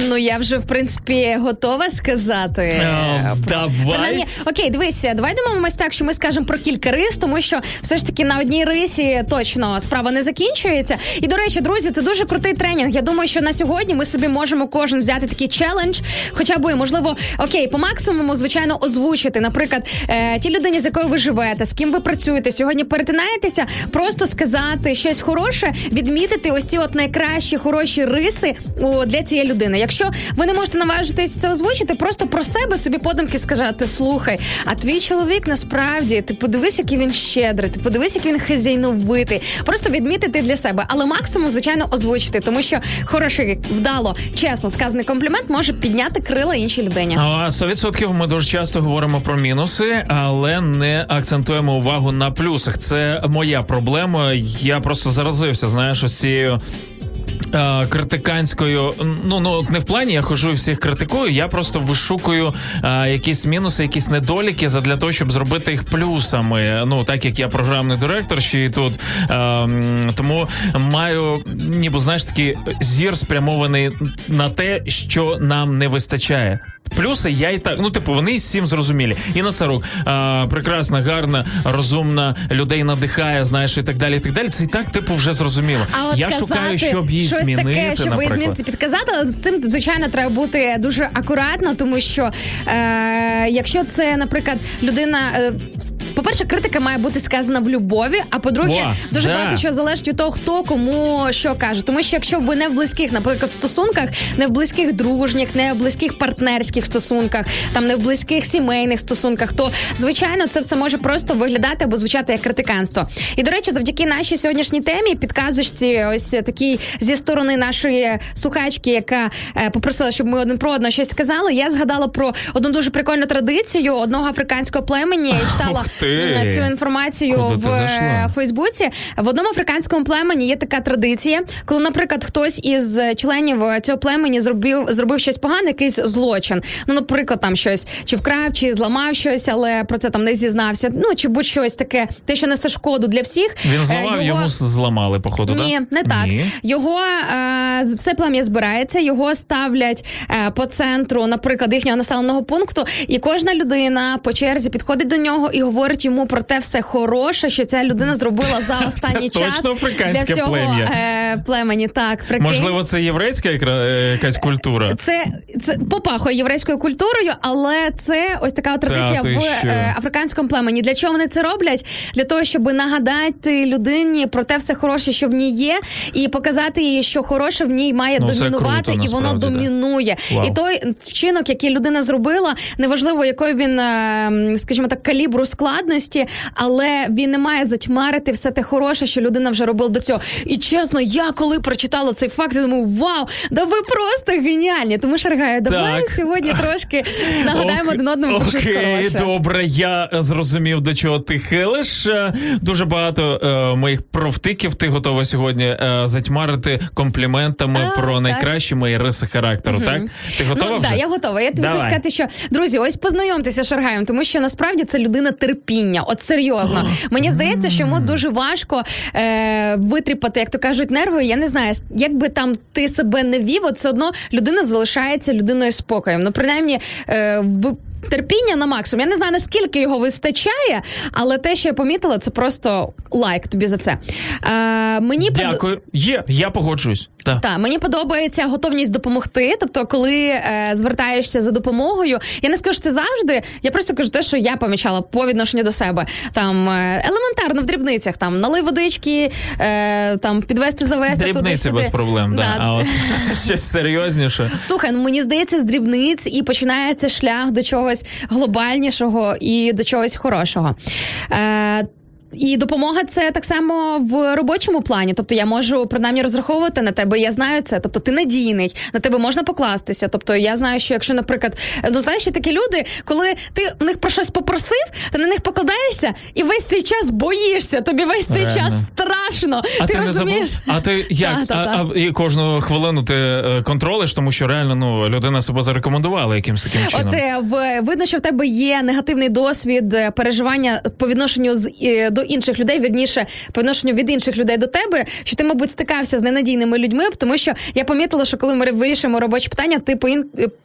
Ну я вже в принципі готова сказати. Е, Давай. Принаймні, окей, дивись, давай домовимось так, що ми скажемо про кілька рис, тому що все ж таки на одній рисі точно справа не закінчується. І до речі, друзі, це дуже крутий тренінг. Я думаю, що на сьогодні ми собі можемо кожен взяти такий челендж, хоча б можливо, окей, по максимуму, звичайно, озвучити. Наприклад, е, ті людині, з якою ви живете, з ким ви працюєте, сьогодні перетинаєтеся, просто сказати щось хороше, відмітити ось ці от найкращі хороші риси для цієї людини. Якщо ви не можете наважитись це озвучити, просто про себе собі подумки сказати: слухай, а твій чоловік насправді ти подивись, який він щедрий, ти подивись, який він хазяйновитий. Просто відмітити для себе, але максимум, звичайно, озвучити, тому що хороший, вдало, чесно сказаний комплімент може підняти крила іншій людині. А 100% ми дуже часто говоримо про мінуси, але не акцентуємо увагу на плюсах. Це моя проблема. Я просто заразився, знаєш, ось цією. Е, Критиканською, ну ну не в плані, я хожу і всіх критикую. Я просто вишукую а, якісь мінуси, якісь недоліки задля того, щоб зробити їх плюсами. Ну так як я програмний директор, ще й тут а, тому маю, ніби знаєш, такий зір спрямований на те, що нам не вистачає. Плюси я і так, ну типу, вони всім зрозумілі. Інна Царук, а, прекрасна, гарна, розумна, людей надихає, знаєш, і так далі. І так далі. Це і так, типу, вже зрозуміло. А от я сказати шукаю, щоб її щось змінити, таке, щоб її змінити, підказати, але з цим звичайно треба бути дуже акуратно, тому що е, якщо це, наприклад, людина. Е, по-перше, критика має бути сказана в любові. А по-друге, Во, дуже да. багато що залежить від того, хто кому що каже. Тому що якщо ви не в близьких, наприклад, стосунках, не в близьких дружніх, не в близьких партнерських стосунках, там не в близьких сімейних стосунках, то звичайно це все може просто виглядати або звучати як критиканство. І до речі, завдяки нашій сьогоднішній темі, підказочці, ось такій зі сторони нашої слухачки, яка е, попросила, щоб ми один про одного щось сказали. Я згадала про одну дуже прикольну традицію одного африканського племені. Я читала е, цю інформацію Куди в е, Фейсбуці. В одному африканському племені є така традиція, коли, наприклад, хтось із членів цього племені зробив зробив щось погане, якийсь злочин. Ну, наприклад, там щось чи вкрав, чи зламав щось, але про це там не зізнався. Ну чи будь-щось таке, те, що несе шкоду для всіх. Він Е, зламав, йому зламали, походу, ні, так? не так. Ні. Його е, все плем'я збирається, його ставлять е, по центру, наприклад, їхнього населеного пункту, і кожна людина по черзі підходить до нього і говорить йому про те все хороше, що ця людина зробила за останній Це час точно африканське для всього плем'я? е, племені. Так, прикинь. Можливо, це єврейська е, якась культура. Це, це попахує єврейською культурою, але це ось така традиція ти в що? е, африканському племені. Для чого вони це роблять? Для того, щоб нагадати людині про те все хороше, що в ній є, і показати їй, що хороше в ній має Ну, домінувати, круто, і воно насправді, да. домінує. І той вчинок, який людина зробила, неважливо, якої він, е, скажімо так, калібру складності, але він не має затьмарити все те хороше, що людина вже робила до цього. І чесно, я коли прочитала цей факт, я думаю, вау, да ви просто геніальні. Тому Шаргаю, давай Так. Сьогодні трошки нагадаємо один одному про щось Окей, добре, я зрозумів, до чого ти хилиш. Е, Дуже багато е, моїх провтиків ти готова сьогодні е, затьмарити компліментами А, про так. найкращі мої риси характеру, так? Ти готова ну, вже? Так, я готова. Я тобі хочу сказати, що друзі, ось познайомтеся з Шаргаєм, тому що насправді це людина терпіння. От серйозно. Мені здається, що йому дуже важко е, витріпати, як то кажуть, нерви. Я не знаю, як би там ти себе не вів, от все одно людина залишається людиною спокоєм. Ну, принаймні, ви в. Терпіння на максимум. Я не знаю наскільки його вистачає, але те, що я помітила, це просто лайк тобі за це. Е, мені под- Дякую. Є, я погоджуюсь. Так. так, мені подобається готовність допомогти. Тобто, коли е, звертаєшся за допомогою, я не скажу, що це завжди. Я просто кажу те, що я помічала по відношенню до себе. Там е, елементарно в дрібницях, там налий водички, е, там підвести завести Дрібниці туди-сюди. без проблем, да. Да. а от щось серйозніше. Слухай, ну мені здається, з дрібниць і починається шлях до чогось глобальнішого і до чогось хорошого. Е, і допомога це так само в робочому плані. Тобто я можу принаймні розраховувати на тебе. Я знаю це. Тобто ти надійний, на тебе можна покластися. Тобто я знаю, що якщо, наприклад, ну знаєш, такі люди, коли ти в них про щось попросив, ти на них покладаєшся, і весь цей час боїшся. Тобі весь цей Реально. час страшно. А ти, не розумієш? забув? А ти як? Та, та, та. а, і кожну хвилину ти е, контролиш, тому що реально ну людина себе зарекомендувала якимось таким чином. От е, в видно, що в тебе є негативний досвід е, переживання по відношенню з до інших людей, вірніше по відношенню від інших людей до тебе, що ти, мабуть, стикався з ненадійними людьми, тому що я помітила, що коли ми вирішуємо робочі питання, ти по ін-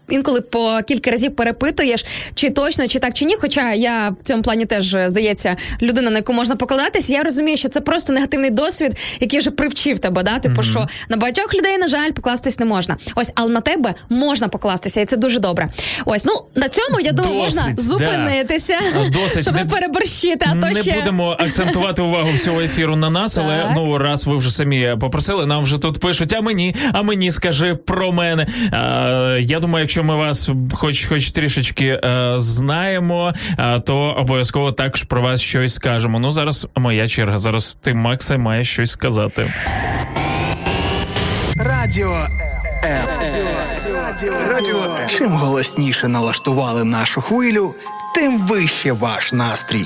інколи по кілька разів перепитуєш, чи точно, чи так, чи ні. Хоча я в цьому плані теж здається людина, на яку можна покладатися. Я розумію, що це просто негативний досвід, який вже привчив тебе. Да? Типу, що на багатьох людей, на жаль, покластись не можна. Ось, але на тебе можна покластися, і це дуже добре. Ось, ну на цьому я думаю, можна Досить, да. зупинитися, Досить. щоб не Не- переборщити. А то не ще будемо акцентувати увагу всього ефіру на нас, але Так. ну раз ви вже самі попросили, нам вже тут пишуть, а мені, а мені скажи про мене. А, я думаю, якщо ми вас хоч хоч трішечки е, знаємо, а, то обов'язково також про вас щось скажемо. Ну зараз моя черга. Зараз ти, Макса, маєш щось сказати. Радіо М. Радіо Чим голосніше налаштували нашу хвилю, тим вище ваш настрій.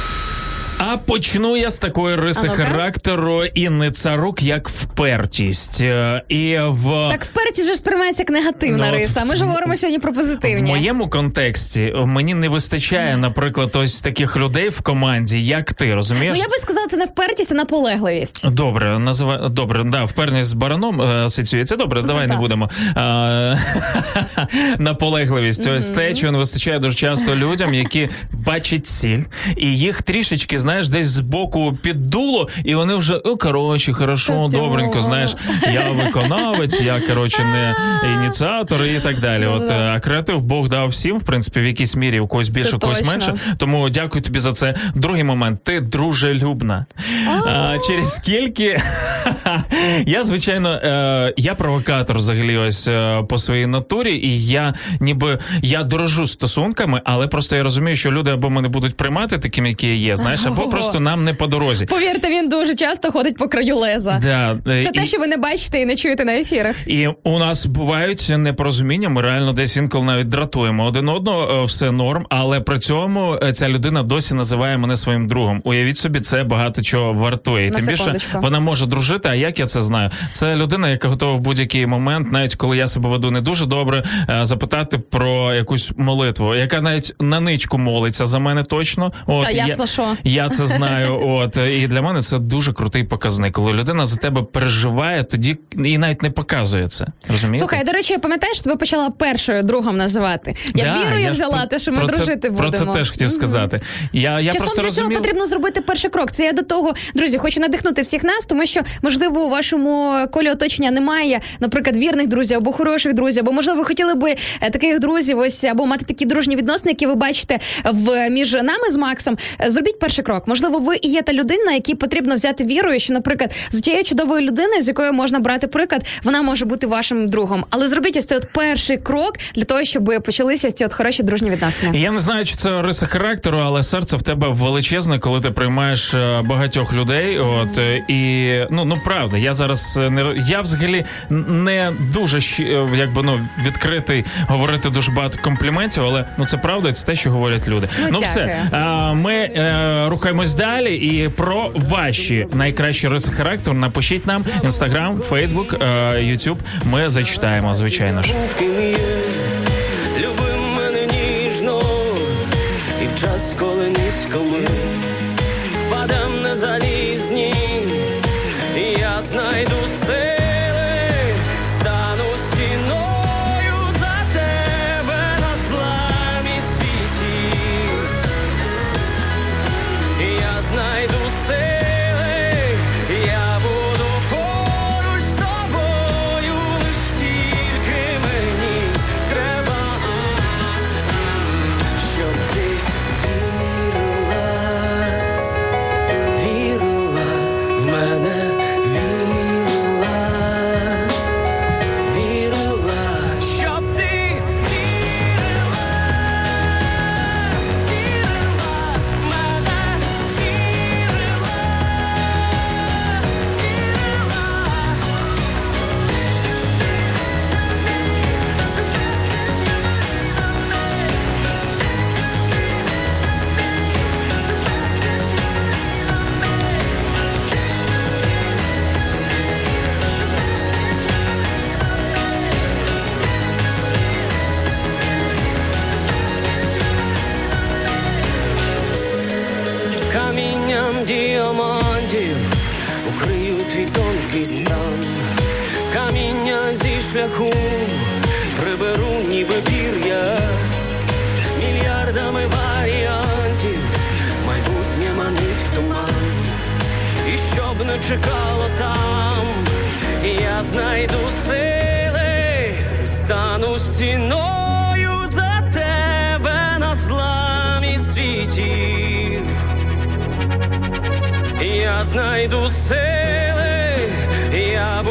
А почну я з такої риси А ну-ка. характеру Інни Царук, як впертість. Е, І в Так вперті же сприймається як негативна Ну, риса. Ми ж говоримо сьогодні про В позитивні. моєму контексті мені не вистачає, наприклад, ось таких людей в команді, як ти, розумієш? Ну я би сказала, це не впертість, а наполегливість. Добре, називай добре, да, впевненість з бараном е, асоціюється. Добре, давай не будемо. А, наполегливість. Ось те, чого не вистачає дуже часто людям, які бачать ціль, і їх трішечки, знаєш, десь збоку піддуло, і вони вже о, коротше, хорошо, добренько, знаєш, я виконавець, я коротше не ініціатор і так далі. От е, а креатив Бог дав всім, в принципі, в якійсь мірі у когось більше, у когось менше. Тому дякую тобі за це. Другий момент, ти дружелюбна. А, через скільки я, звичайно, е, я провокатор взагалі ось е, по своїй натурі, і я ніби я дорожу стосунками, але просто я розумію, що люди або мене будуть приймати такими, які я є, знаєш, або Просто нам не по дорозі. Повірте, він дуже часто ходить по краю леза. Да, е, Це і- те, що ви не бачите і не чуєте на ефірах. І у нас бувають непорозуміння. Ми реально десь інколи навіть дратуємо один одного, е, все норм, але при цьому е, ця людина досі називає мене своїм другом. Уявіть собі, це багато чого вартує. І тим більше вона може дружити. А як я це знаю? Це людина, яка готова в будь-який момент, навіть коли я себе веду не дуже добре, запитати про якусь молитву, яка навіть на ничку молиться за мене точно. От Та ясно, я, що. я це знаю. От і для мене це дуже крутий показник. Коли людина за тебе переживає, тоді і навіть не показує це. Розумієте? Слухай, до речі, пам'ятаєш, тебе почала першою другом називати. Я Да, вірою ж взяла про- те, що ми про це- дружити будемо. Про це теж хотів сказати. Я, я Часом просто для розумів. цього потрібно зробити перший крок. Це я до того, друзі, хочу надихнути всіх нас, тому що можливо у вашому колі оточення немає, наприклад, вірних друзів або хороших друзів, або можливо ви хотіли би е, таких друзів, ось або мати такі дружні відносини, які ви бачите в між нами з Максом. Е, Зробіть перший крок. Можливо, ви і є та людина, якій потрібно взяти вірою, що, наприклад, з тією чудовою людиною, з якою можна брати приклад, вона може бути вашим другом. Але зробіть ось цей от перший крок для того, щоб почалися ось ці от хороші дружні відносини. Я не знаю, чи це риса характеру, але серце в тебе величезне, коли ти приймаєш е, багатьох людей. От е, і ну ну правда, я зараз не я взагалі не дуже е, якби ну відкритий говорити дуже багато компліментів, але ну це правда, це те, що говорять люди. Ну, все а, ми е, рухаємось далі. І про ваші найкращі риси характеру напишіть нам інстаграм, фейсбук, ютуб. Ми зачитаємо, звичайно ж. любив мене ніжно, і в час, коли низько ми впадем на залізні, і я знайду чекало там, я знайду сили, стану стіною за тебе на зламі світів. Я знайду сили, я буду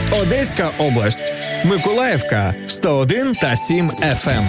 Одеська область. Миколаївка 101 та 7 FM.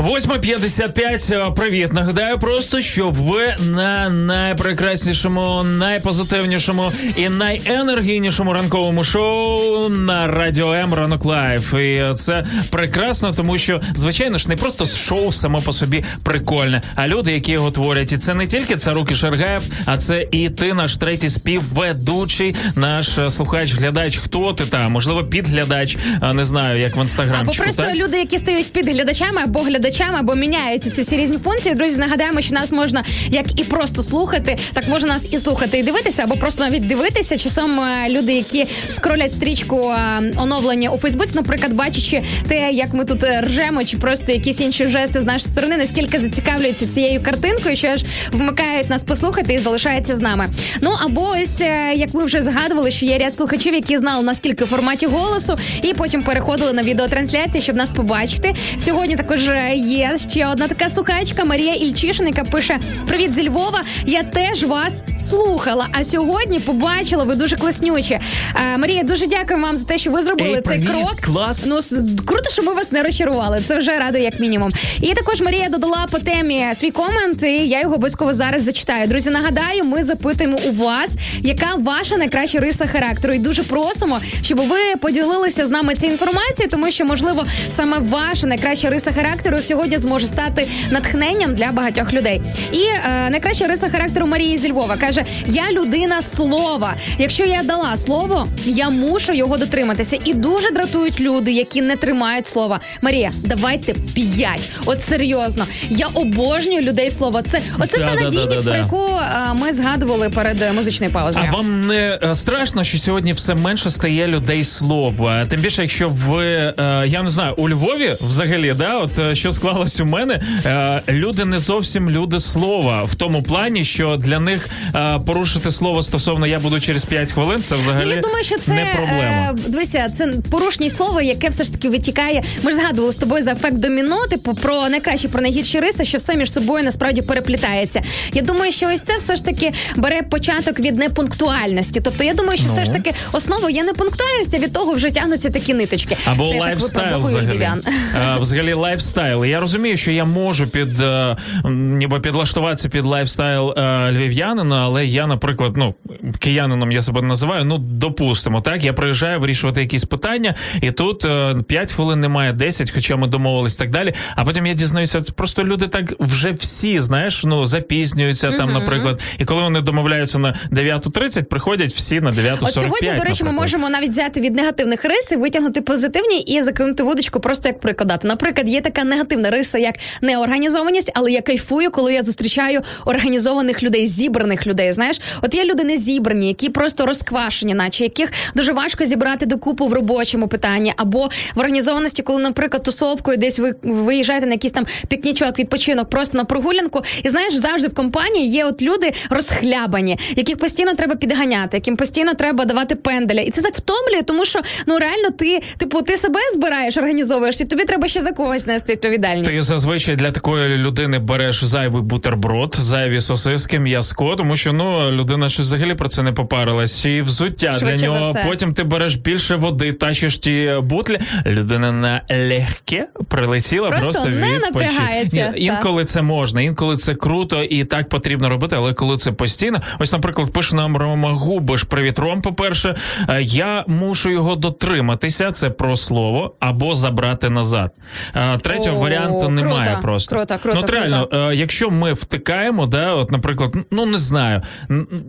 Восьма 55. Е, Привіт. Нагадаю просто, що ви на найпрекраснішому, найпозитивнішому і найенергійнішому ранковому шоу на радіо М Ранок Life. І це прекрасно, тому що, звичайно ж, не просто шоу само по собі прикольне, а люди, які його творять. І це не тільки Царук і Шергаєв, а це і ти, наш третій співведучий, наш е, слухач, глядач. Хто ти там? Можливо, підглядач, а, не знаю, як в Або просто так? люди, які стають під глядачами або глядачами, або міняють ці всі різні функції. Друзі, нагадаємо, що нас можна як і просто слухати, так можна нас і слухати, і дивитися, або просто навіть дивитися. Часом е, люди, які скролять стрічку е, оновлення у Фейсбуці, наприклад, бачачи те, як ми тут е, ржемо, чи просто якісь інші жести з нашої сторони, настільки зацікавлюються цією картинкою, що аж вмикають нас послухати і залишаються з нами. Ну або ось як ви вже згадували, що є ряд слухачів, які знали нас тільки в форматі голосу, і потім переходили на відеотрансляції, щоб нас побачити. Сьогодні також є ще одна така слухачка Марія Ільчишин, яка пише: Привіт зі Львова. Я теж вас слухала. А сьогодні побачила ви дуже класнючі. Е, Марія, дуже дякую вам за те, що ви зробили Ей, цей привіт, крок. клас. Ну круто, що ми вас не розчарували. Це вже радує як мінімум. І також Марія додала по темі свій комент, і я його обов'язково зараз зачитаю. Друзі, нагадаю, ми запитуємо у вас, яка ваша найкраща риса характеру, і дуже просимо, щоб ви поділилися з нами цією інформацією, тому що можливо саме ваша найкраща риса характеру сьогодні зможе стати натхненням для багатьох людей. І е, найкраща риса характеру Марії зі Львова каже: Я людина слова. Якщо я дала слово, я мушу його дотриматися. І дуже дратують люди, які не тримають слова. Марія, давайте п'ять. От серйозно, я обожнюю людей слова. Це оце та Да-да-да-да-да. надійність, про яку е, ми згадували перед е, музичною паузою. А вам не е, страшно, що сьогодні все менше стає людей слова? Тим більше, якщо ви е, я не знаю, у Львові взагалі, да, от е, що склалось у мене, е, люди не зовсім люди слова в тому плані, що для них е, порушити слово стосовно я буду через 5 хвилин, це взагалі Ну, я думаю, що це не проблема. е, дивися, це порушність слова, яке все ж таки витікає. Ми ж згадували з тобою за ефект доміно, типу про найкращі, про найгірші риси, що все між собою насправді переплітається. Я думаю, що ось це все ж таки бере початок від непунктуальності. Тобто, я думаю, що Ну. все ж таки основою є непунктуальність, а від того вже тягнуться такі ниточки. Або це так lifestyle виправдовую взагалі. Е, взагалі lifestyle. Я розумію, що я можу під е, ніби підлаштуватися під lifestyle е, львів'янина, але я, наприклад, ну киянином я себе називаю. Ну допустимо, так я приїжджаю вирішувати якісь питання, і тут е, 5 хвилин немає 10, хоча ми домовились так далі. А потім я дізнаюся, просто люди так вже всі, знаєш, ну запізнюються там, наприклад. І коли вони домовляються на 9.30, приходять всі на 9.45. От сьогодні, до речі, ми можемо навіть взяти від негативних рис і витягнути позитивні і закинути вудочку просто як прикладати. Наприклад, є така негативна риса, як неорганізованість, але я кайфую, коли я зустрічаю організованих людей, зібраних людей. Знаєш, от є люди незібрані, які просто розквашені, наче яких дуже важко зібрати докупу в робочому питанні, або в організованості, коли, наприклад, тусовкою десь ви виїжджаєте на якийсь там пікнічок, відпочинок, просто на прогулянку, і знаєш, завжди в компанії є от люди розхлябані, яких постійно треба підганяти, яким постійно треба давати пенделя. І це так втомлює, тому що ну реально ти, типу, ти себе збираєш, організовуєш, і тобі треба ще за когось нести відповідальність. Ти зазвичай для такої людини береш зайвий бутерброд, зайві сосиски, м'язко, тому що ну людина ж взагалі про це не попарилась. І взуття Швидше для нього. Потім ти береш більше води, тащиш ті бутлі. Людина на легке прилетіла, Просто просто, не відпочи- напрягається, Ні, інколи це можна, інколи це круто і так потрібно робити, але коли це постійно, ось, наприклад, пише нам Рома Губиш, привіт, Ром. По-перше, Е, я мушу його дотриматися. Це про слово або забрати назад. Е, Третього О, варіанту немає круто, просто. круто, круто, ну, от реально, е, якщо ми втикаємо, да, от, наприклад, ну не знаю,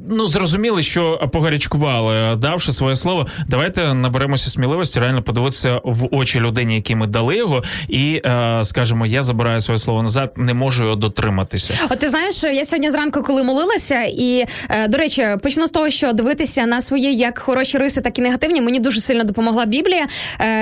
ну зрозуміли, що погарячкували, давши своє слово. Давайте наберемося сміливості, реально подивитися в очі людині, які ми дали його, і е, скажемо, я забираю своє слово назад, не можу його дотриматися. От ти знаєш, я сьогодні зранку, коли молилася, і е, до речі, почну з того, що дивитися на свої як хороші риси, так і негативні. Мені дуже сильно допомогла Біблія,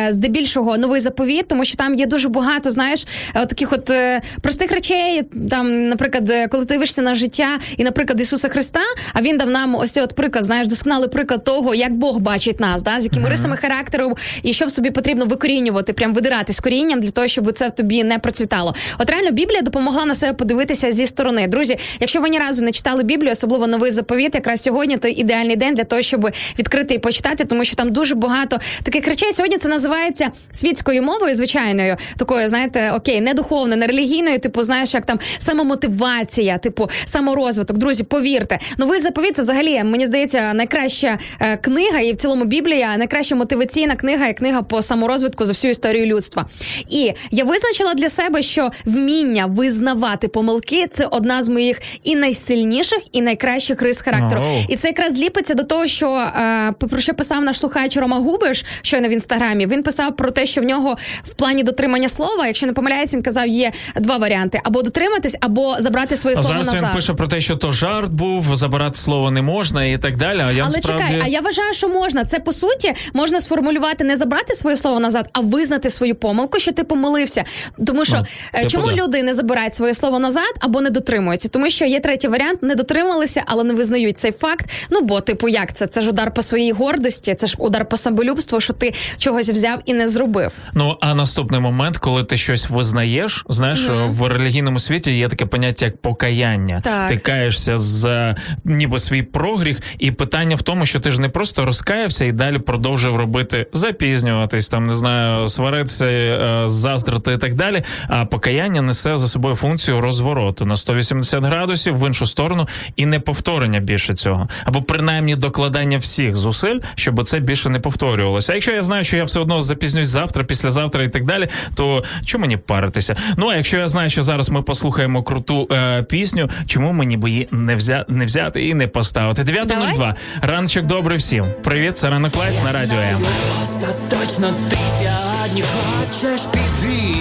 здебільшого новий заповіт, тому що там є дуже багато, знаєш, от таких от е, простих речей. Там, наприклад, е, коли ти дивишся на життя і, наприклад, Ісуса Христа, а він дав нам ось цей от приклад, знаєш, досконалий приклад того, як Бог бачить нас, да, з якими Мгм. рисами характеру і що в собі потрібно викорінювати, прям видирати з корінням для того, щоб це в тобі не процвітало. От реально Біблія допомогла на себе подивитися зі сторони. Друзі, якщо ви ні разу не читали Біблію, особливо новий заповіт, якраз сьогодні то ідеальний день для того, щоб відкрити і почитати, тому що там дуже багато таких речей. Сьогодні це називається світською мовою, звичайною, такою, знаєте, окей, не духовною, не релігійною, типу, знаєш, як там самомотивація, типу саморозвиток. Друзі, повірте, новий заповіт це взагалі мені здається найкраща е, книга, і в цілому Біблія найкраща мотиваційна книга і книга по саморозвитку за всю історію людства. І я визначила для себе, що вміння визнавати помилки це одна з моїх і найсильніших, і найкращих рис характеру. Оу. І це якраз ліпиться до того, що е, про що писав наш слухач Рома Губиш, щойно в інстаграмі. Він писав про те, що в нього в плані дотримання слова, якщо не помиляюсь, він казав, є два варіанти: або дотриматись, або забрати своє А слово зараз назад. він пише про те, що то жарт був, забирати слово не можна і так далі. А я Але насправді... чекай, а я вважаю, що можна. Це по суті можна сформулювати не забрати своє слово назад, а визнати свою помилку, що ти помилився. Тому що Ну, е, чому да. люди не забирають своє слово назад або не дотримуються? Тому що є третій варіант: не дотрималися, але не визнають цей факт. Ну бо, типу, як це? Це ж удар по своїй гордості, це ж удар по самолюбству, що ти чогось взяв і не зробив. Ну а наступний момент, коли ти щось визнаєш, знаєш, Мгм. в релігійному світі є таке поняття як покаяння. Так. Ти каєшся за ніби свій прогріх, і питання в тому, що ти ж не просто розкаявся і далі продовжив робити запізнюватись, там не знаю, сваритися, е, заздрити і так далі. А покаяння несе за собою функцію розвороту на 180 градусів в іншу сторону і не повторення більше цього, або принаймні докладання всіх зусиль, щоб це більше не повторювалося. А якщо я знаю, що я все одно запізнюсь завтра, післязавтра і так далі, то чому мені паритися? Ну а якщо я знаю, що зараз ми послухаємо круту е, пісню, чому мені би її не взя не взяти і не поставити? 9.02. Раночок добрий всім. Привіт, це ранок Life на радіо М. Остаточно ти сьогодні хочеш піти.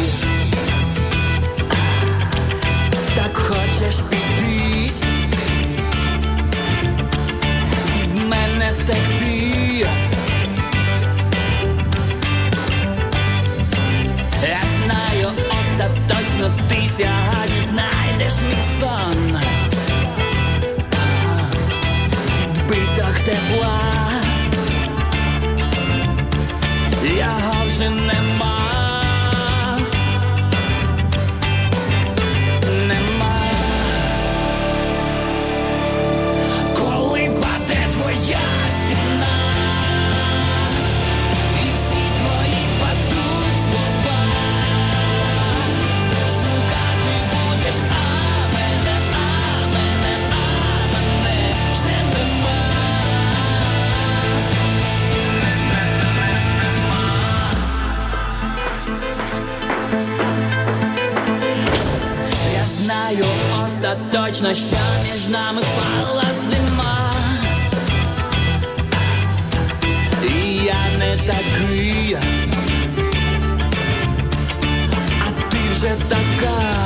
Так хочеш піти. Остаточно ти сьогодні знайдеш мій сон. Відбиток тепла. Його вже. Нема. Остаточно, що між нами пала зима. І я не такий, а ти вже така.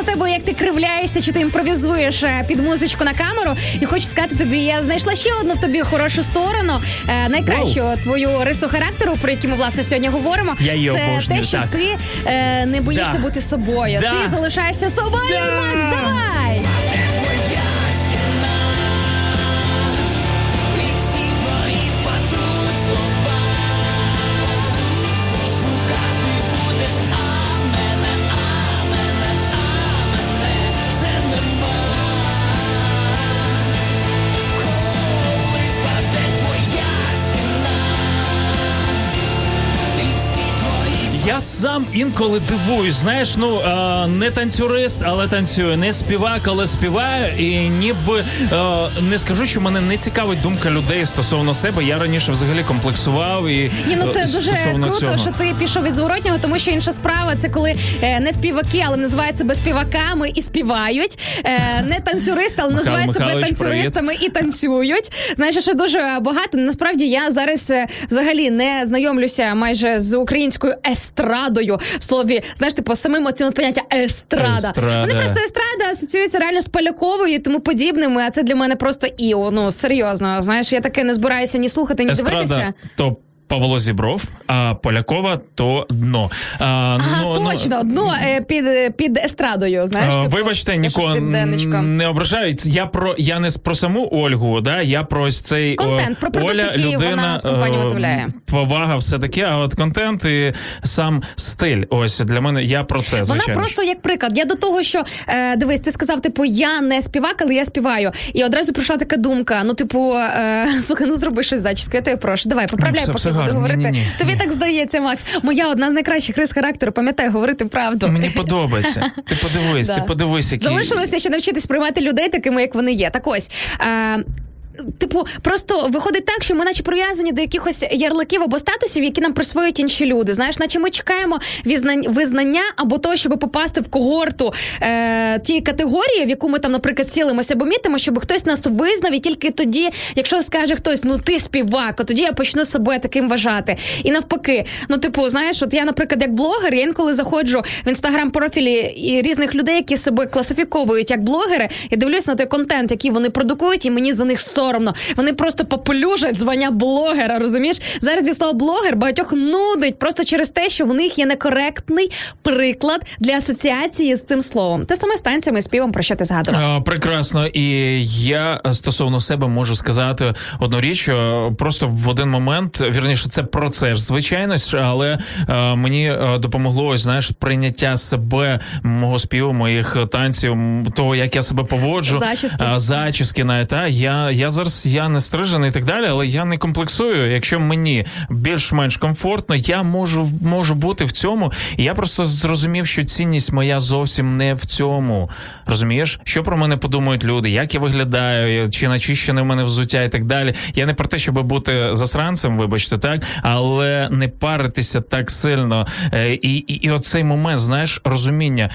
На тебе, як ти кривляєшся, чи ти імпровізуєш е, під музичку на камеру. І хочу сказати тобі, я знайшла ще одну в тобі хорошу сторону. найкращу wow. твою рису характеру, про яку ми власне сьогодні говоримо. Я її Це обожнюю, те, що так. ти е, не боїшся Да. бути собою. Да. Ти залишаєшся собою. Да. Макс, давай! Я сам інколи дивуюсь, знаєш, ну е, не танцюрист, але танцюю, не співак, але співаю. І ніби е, не скажу, що мене не цікавить думка людей стосовно себе. Я раніше взагалі комплексував і Ні, ну це е, дуже круто, цього. що ти пішов від зворотнього, тому що інша справа це коли не співаки, але називають себе співаками і співають. Не танцюристи, але називають себе танцюристами і танцюють. Знаєш, ще дуже багато. Насправді я зараз взагалі не знайомлюся майже з українською естрадою. В слові, знаєш, типу самим оцим поняття естрада. Естрада. Вони просто естрада асоціюється реально з Поляковою і тому подібними. А це для мене просто іо. Ну серйозно. Знаєш, я таке не збираюся ні слухати, ні дивитися. Естрада то Павло Зібров, а Полякова то дно. А, Ага, ну, ну, точно, дно е, під, під естрадою. Знаєш, А, типу, Вибачте, те, нікого не ображають. Я про я не про саму Ольгу, да я про ось цей Контент, о, про продукт, Оля, який людина, вона з е, виготовляє. Повага, все таке. А от контент і сам стиль. Ось для мене я про це Вона просто як приклад. Я до того, що е, дивись, ти сказав, типу, я не співак, але я співаю. І одразу прийшла така думка: ну, типу, е, слухай, ну зроби щось зачіску, я тебе прошу. Давай, поправляй, все- поки все буду говорити. Ні-ні-ні. Тобі так здається, Макс. Моя одна з найкращих рис характеру, пам'ятай, говорити правду. Мені подобається. Ти подивись, Да. ти подивись, які Залишилося ще навчитись приймати людей такими, як вони є. Так ось. Е, Типу, просто виходить так, що ми наче прив'язані до якихось ярликів або статусів, які нам присвоюють інші люди. Знаєш, наче ми чекаємо визнання або того, щоб попасти в когорту е, тієї категорії, в яку ми там, наприклад, цілимося або мітимо, щоб хтось нас визнав, і тільки тоді, якщо скаже хтось, ну ти співак, то тоді я почну себе таким вважати. І навпаки, ну типу, знаєш, от я, наприклад, як блогер, я інколи заходжу в інстаграм профілі і різних людей, які себе класифіковують як блогери, і дивлюсь на той контент, який вони продукують, і мені за них соромно. Вони просто поплюжать звання блогера. Розумієш? Зараз від слова блогер багатьох нудить просто через те, що в них є некоректний приклад для асоціації з цим словом. Те саме з танцями і співом, про що ти згадував. Прекрасно, і я стосовно себе можу сказати одну річ. Просто в один момент, вірніше, це процес, звичайно, ж, але мені допомогло ось знаєш прийняття себе, мого співу, моїх танців, того, як я себе поводжу, Зачіски. а, зачіски навіть. Та я, я зараз я не стрижений і так далі, але я не комплексую. Якщо мені більш-менш комфортно, я можу можу бути в цьому. І я просто зрозумів, що цінність моя зовсім не в цьому. Розумієш, що про мене подумають люди, як я виглядаю, чи начищене в мене взуття і так далі. Я не про те, щоб бути засранцем, вибачте, так, але не паритися так сильно. Е, І, і, і оцей момент, знаєш, розуміння.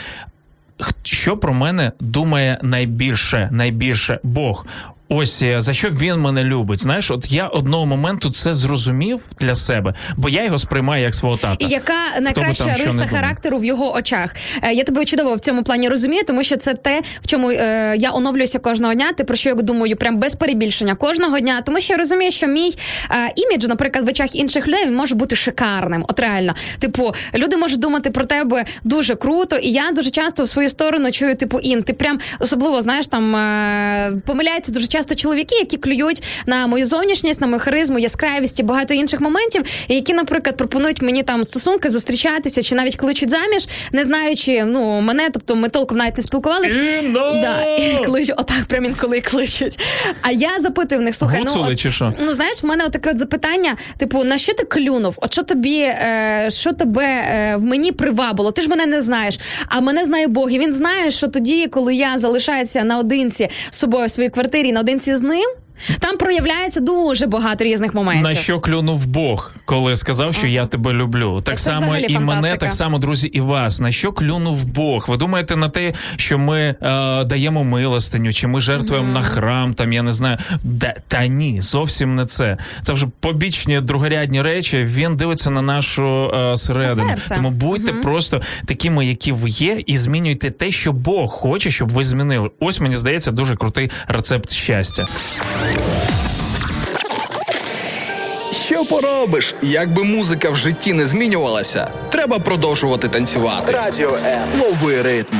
Що про мене думає найбільше, найбільше Бог. Ось е, за що він мене любить. Знаєш, от я одного моменту це зрозумів для себе, бо я його сприймаю як свого тата. І яка найкраща там риса характеру в його очах? Е, Я тебе чудово в цьому плані розумію, тому що це те, в чому е, я оновлююся кожного дня. Ти про що я думаю, прям без перебільшення кожного дня. Тому що я розумію, що мій е, імідж, наприклад, в очах інших людей він може бути шикарним. От реально, типу, люди можуть думати про тебе дуже круто, і я дуже часто в свою сторону чую, типу, ін, ти прям особливо знаєш, там е, помиляються дуже часто чоловіки, які клюють на мою зовнішність, на мою харизму, яскравість і багато інших моментів, які, наприклад, пропонують мені там стосунки, зустрічатися чи навіть кличуть заміж, не знаючи ну мене, тобто ми толком навіть не спілкувалися. Інно! Да, і кличуть, отак прям інколи кличуть. А я запитую в них, слухай, ну от, чи що? ну знаєш, в мене таке от запитання: типу, на що ти клюнув? От що тобі, е, що тебе е, в мені привабило? Ти ж мене не знаєш, а мене знає Бог. І він знає, що тоді, коли я залишаюся наодинці з собою в своїй квартирі, наодинці з ним. Там проявляється дуже багато різних моментів. На що клюнув Бог, коли сказав, що я тебе люблю. Так це само і мене, так само, друзі, і вас. На що клюнув Бог? Ви думаєте на те, що ми е, даємо милостиню, чи ми жертвуємо на храм, там я не знаю. Да, та ні, зовсім не це. Це вже побічні другорядні речі. Він дивиться на нашу е, середину. серце. Тому будьте просто такими, які ви є, і змінюйте те, що Бог хоче, щоб ви змінили. Ось мені здається, дуже крутий рецепт щастя. Що поробиш? Якби музика в житті не змінювалася, треба продовжувати танцювати. Радіо М. новий ритм.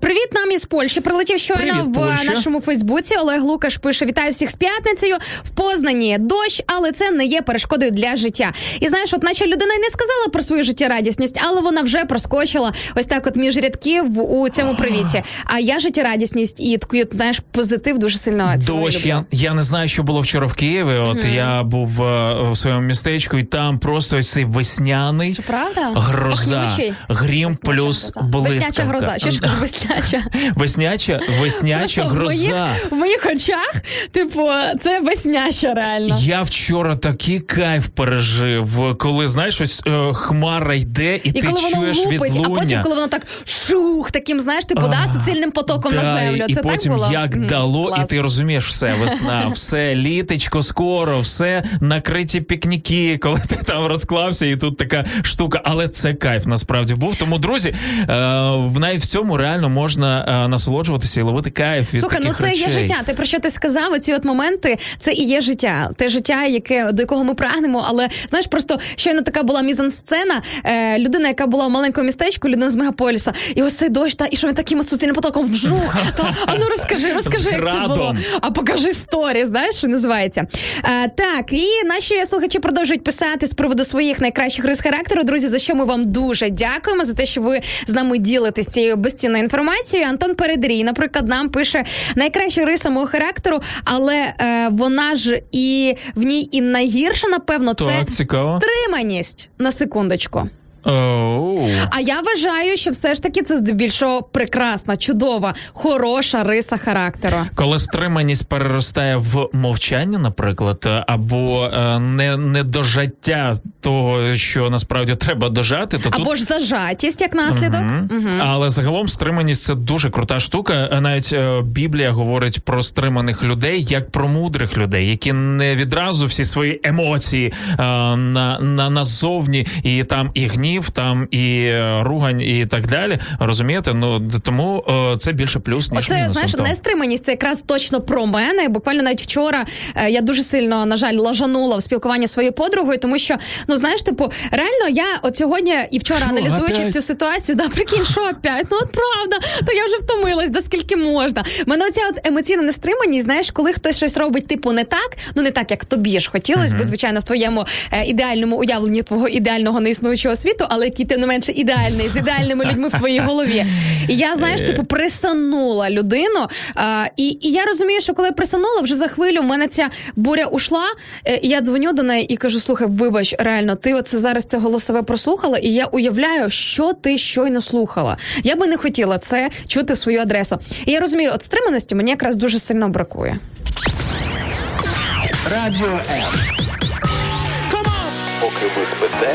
Привіт нам із Польщі. Прилетів щойно Привіт, в Польща. нашому Фейсбуці. Олег Лукаш пише: Вітаю всіх з п'ятницею. В Познані дощ, але це не є перешкодою для життя. І знаєш, от наче людина й не сказала про свою життєрадісність, але вона вже проскочила ось так, от між рядків у цьому привіті. А я життєрадісність і такий, знаєш, позитив дуже сильно Дощ, я, я не знаю, що було вчора в Києві. От я був е, в своєму містечку, і там просто ось цей весняний Що правда? гроза, Пахнючий? грім Весняча плюс блискавка. Весняча гроза. Що ж весняча? Весняча, весняча Просто в гроза. моїх, в моїх очах, типу, це весняча реально. Я вчора такий кайф пережив, коли знаєш, ось е, хмара йде, і, І ти коли воно чуєш лупить, а потім, коли воно так шух, таким, знаєш, типу, да, суцільним потоком Да, на землю. і Це потім так було? як Мгм, дало, клас. і ти розумієш, все, весна, все, літечко скоро, все накриті пікніки, коли ти там розклався, і тут така штука. Але це кайф насправді був. Тому, друзі, е, в навіть в цьому реально можна е, насолоджуватися і ловити кайф від Слухай, ну це речей. є життя. Ти про що ти сказав? Оці от моменти, це і є життя. Те життя, яке до якого ми прагнемо. Але знаєш, просто щойно така була мізансцена. Е, людина, яка була в маленькому містечку, людина з мегаполіса, і ось цей дощ, та і що він таким суцільним потоком вжух. Та а ну розкажи, розкажи, як це було. А покажи сторі, знаєш, що називається. Е, так, і наші слухачі продовжують писати з приводу своїх найкращих рис характеру. Друзі, за що ми вам дуже дякуємо за те, що ви з нами ділитесь цією безцінною інформацією. Антон Передрій, наприклад, нам пише найкраща риса мого характеру, але е, вона ж і в ній і найгірша, напевно, це Так, цікаво. стриманість на секундочку. Оу. А я вважаю, що все ж таки це здебільшого прекрасна, чудова, хороша риса характеру. Коли стриманість переростає в мовчання, наприклад, або е, не, не дожаття того, що насправді треба дожати, то тут Або ж зажатість як наслідок. Мгм. Мгм. Але загалом стриманість це дуже крута штука. Навіть е, Біблія говорить про стриманих людей як про мудрих людей, які не відразу всі свої емоції е, на, на назовні, і там і гнів, там і е, ругань, і так далі. Розумієте? Ну тому е, це більше плюс ніж Оце мінус. знаєш, нестриманість це якраз точно про мене. Буквально навіть вчора е, я дуже сильно на жаль лажанула в спілкуванні своєю подругою, тому що ну знаєш, типу, реально я от сьогодні і вчора Що, аналізуючи опять? цю ситуацію, да прикинь, що опять? Ну от правда, то я вже втомилась, да скільки можна. Мене оця от емоційна нестриманість, знаєш, коли хтось щось робить, типу, не так, ну не так, як тобі ж хотілося би, звичайно, в твоєму е, ідеальному уявленні твого ідеального неіснуючого світу, але який тим не менше ідеальний з ідеальними людьми в твоїй голові. І я знаєш, типу, присанула людину. А, і, і я розумію, що коли присанула, вже за хвилю в мене ця буря ушла. е, І я дзвоню до неї і кажу: слухай, вибач, реально, ти оце зараз це голосове прослухала, і я уявляю, що ти щойно слухала. Я би не хотіла це чути в свою адресу. І я розумію, от стриманості мені якраз дуже сильно бракує. Радіо М. Поки ви спите,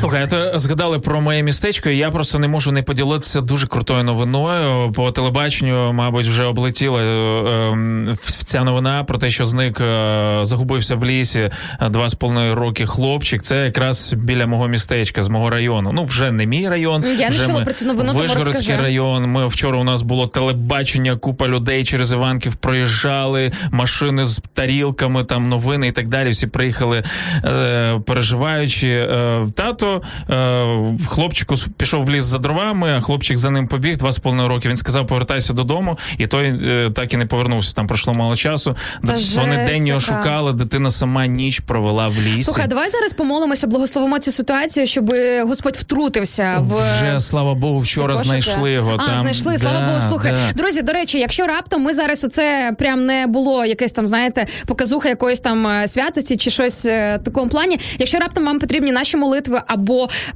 Слухайте, згадали про моє містечко. і Я просто не можу не поділитися дуже крутою новиною. По телебаченню, мабуть, вже облетіла е, е, ця новина про те, що зник, е, загубився в лісі е, два з половиною роки хлопчик. Це якраз біля мого містечка, з мого району. Ну, вже не мій район. Я не вже чула ми- про цю новину, Вишгородський район. Ми вчора у нас було телебачення, купа людей через Іванків проїжджали, машини з тарілками, там новини і так далі. Всі приїхали, е, переживаючи. Е, тато відео. Е, хлопчику пішов в ліс за дровами, а хлопчик за ним побіг два з половиною роки. Він сказав, повертайся додому, і той е, так і не повернувся. Там пройшло мало часу. Та Вони жесть день його яка. шукали, дитина сама ніч провела в лісі. Слухай, давай зараз помолимося, благословимо цю ситуацію, щоб Господь втрутився в Вже слава Богу, вчора Це знайшли його. А, там. знайшли, слава Богу, слухай. да. Друзі, до речі, якщо раптом ми зараз оце прям не було якесь там, знаєте, показуха якоїсь там е, святості чи щось е, в такому плані. Якщо раптом вам потрібні наші молитви, або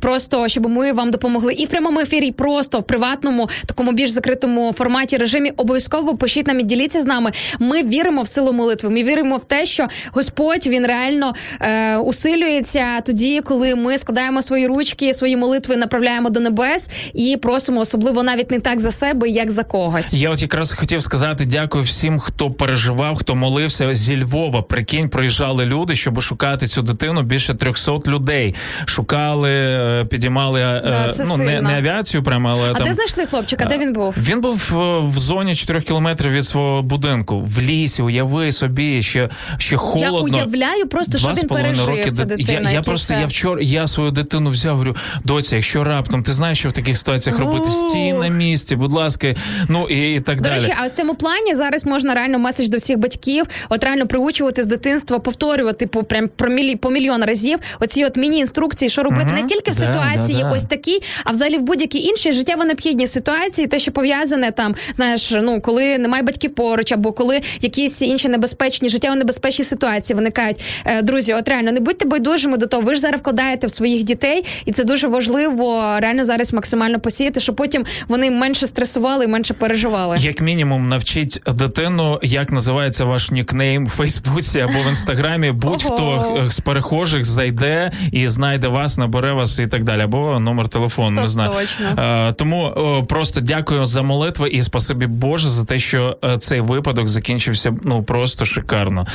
просто щоб ми вам допомогли і в прямому ефірі, і просто в приватному, такому більш закритому форматі режимі, обов'язково пишіть нам і діліться з нами. Ми віримо в силу молитви. Ми віримо в те, що Господь він реально е, усилюється тоді, коли ми складаємо свої ручки, свої молитви направляємо до небес і просимо, особливо навіть не так за себе, як за когось. Я от якраз хотів сказати дякую всім, хто переживав, хто молився зі Львова. Прикинь, приїжджали люди, щоб шукати цю дитину. Більше 300 людей шукали, е, підіймали е, Да, це ну не, не авіацію, прямо але А там. де знайшли хлопчика? Де він був? Він був е, в зоні 4 кілометрів від свого будинку, в лісі. Уяви собі, ще, ще холодно. Я уявляю просто, що він пережив. Ця дитина, я, я просто це- я вчора я свою дитину взяв. Говорю, доця, якщо раптом ти знаєш, що в таких ситуаціях робити, стій на місці, будь ласка, ну і, і так До далі. речі, а в цьому плані зараз можна реально меседж до всіх батьків, от реально приучувати з дитинства, повторювати по прям про мілі по мільйон разів. Оці от міні-інструкції, що робити Мгм. не тільки в ситуації да, да. якось такій, а взагалі в будь-якій іншій життєво необхідній ситуації, те, що пов'язане там, знаєш, ну коли немає батьків поруч, або коли якісь інші небезпечні життєво небезпечні ситуації виникають. Е, друзі, от реально не будьте байдужими до того. Ви ж зараз вкладаєте в своїх дітей, і це дуже важливо реально зараз максимально посіяти, щоб потім вони менше стресували і менше переживали. Як мінімум, навчіть дитину, як називається ваш нікнейм в Фейсбуці або в інстаграмі. Будь-хто з перехожих зайде і знайде вас, набере вас і так далі, або номер телефону. Не знаю. точно. Е, тому просто дякую за молитви і спасибі Боже за те, що е, цей випадок закінчився ну просто шикарно.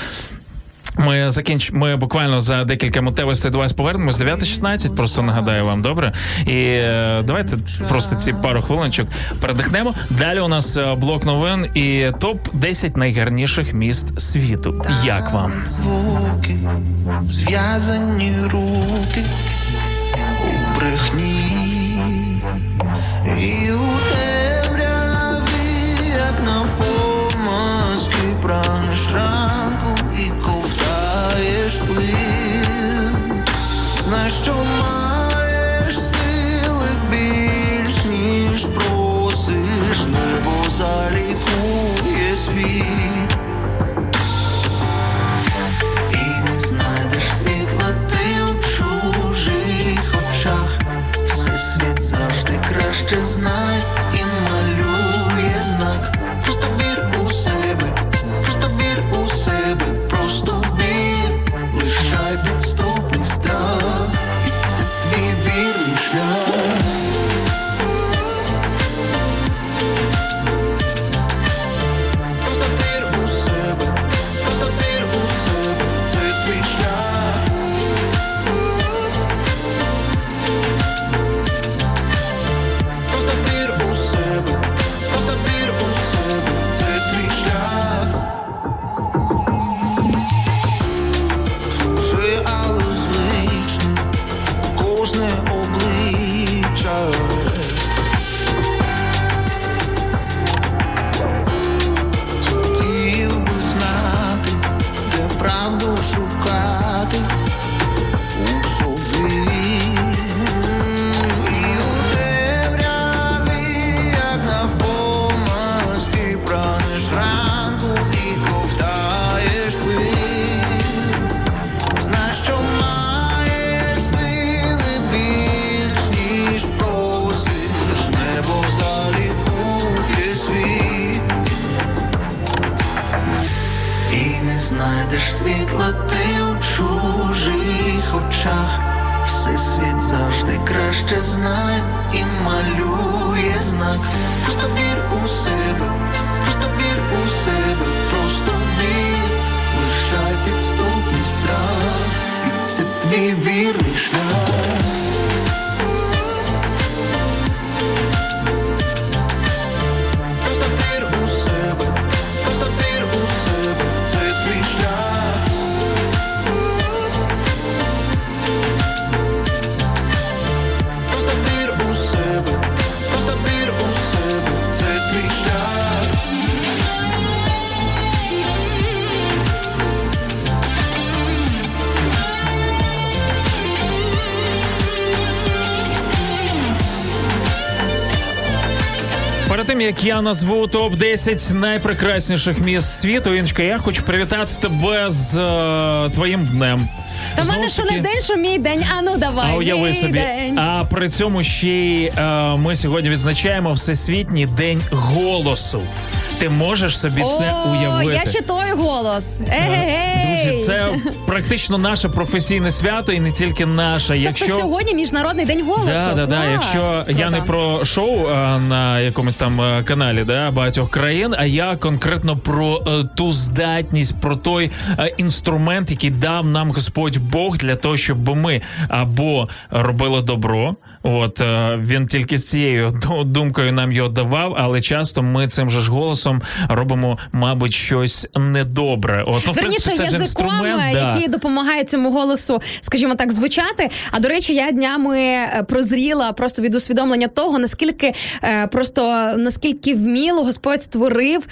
Ми закінч... Ми буквально за декілька мотивостей до вас повернемось. 9.16, просто нагадаю вам, добре? І е, давайте просто ці пару хвилиночок передихнемо. Далі у нас блок новин і топ 10 найгарніших міст світу. Як вам? звуки, зв'язані руки брехні, і у темряві, як навпомазки, прагнеш ранку і ковтаєш пил. Знаєш, що маєш сили більш, ніж просиш, небо залікує світ. Завжди краще краще знає і малює знак. Просто вір у себе, просто вір у себе, просто вір, лишай підступний страх, і це твій вірний шлях. Як я назву топ 10 найпрекрасніших міст світу, Іншка я хочу привітати тебе з е, твоїм днем. Та в мене що не день, що мій день. А ну давай. А уяви мій собі. день. А при цьому ще й е, ми сьогодні відзначаємо Всесвітній день голосу. Ти можеш собі це уявити? я ще той голос. Друзі, це практично наше професійне свято і не тільки наше. Якщо Тобто сьогодні міжнародний день голосу. Да, да, да. Якщо я не про шоу а, на якомусь там е, каналі да, багатьох країн, а я конкретно про е, ту здатність, про той е, інструмент, який дав нам Господь Бог для того, щоб ми або робили добро. От е, він тільки з цією думкою нам його давав, але часто ми цим же ж голосом робимо, мабуть, щось недобре. От ну, в Верніше принципі, це язиком, е, да. який допомагає цьому голосу, скажімо так, звучати. А до речі, я днями е, прозріла просто від усвідомлення того, наскільки просто наскільки вміло Господь створив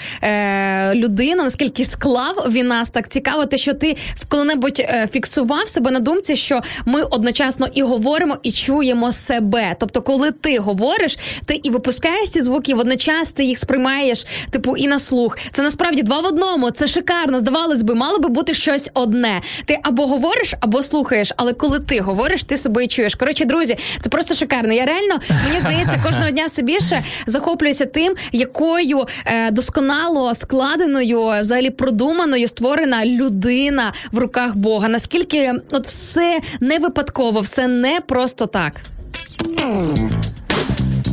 людину, наскільки склав він нас так цікаво, те, що ти коли-небудь е, фіксував себе на думці, що ми одночасно і говоримо, і чуємо себе. Тобто, коли ти говориш, ти і випускаєш ці звуки, водночас ти їх сприймаєш, типу, і на слух. Це насправді два в одному. Це шикарно. Здавалось би, мало би бути щось одне. Ти або говориш, або слухаєш. Але коли ти говориш, ти себе і чуєш. Коротше, друзі, це просто шикарно. Я реально мені здається, кожного дня все більше захоплююся тим, якою е, досконало складеною, взагалі продуманою створена людина в руках Бога. Наскільки от все не випадково, все не просто так. Mm.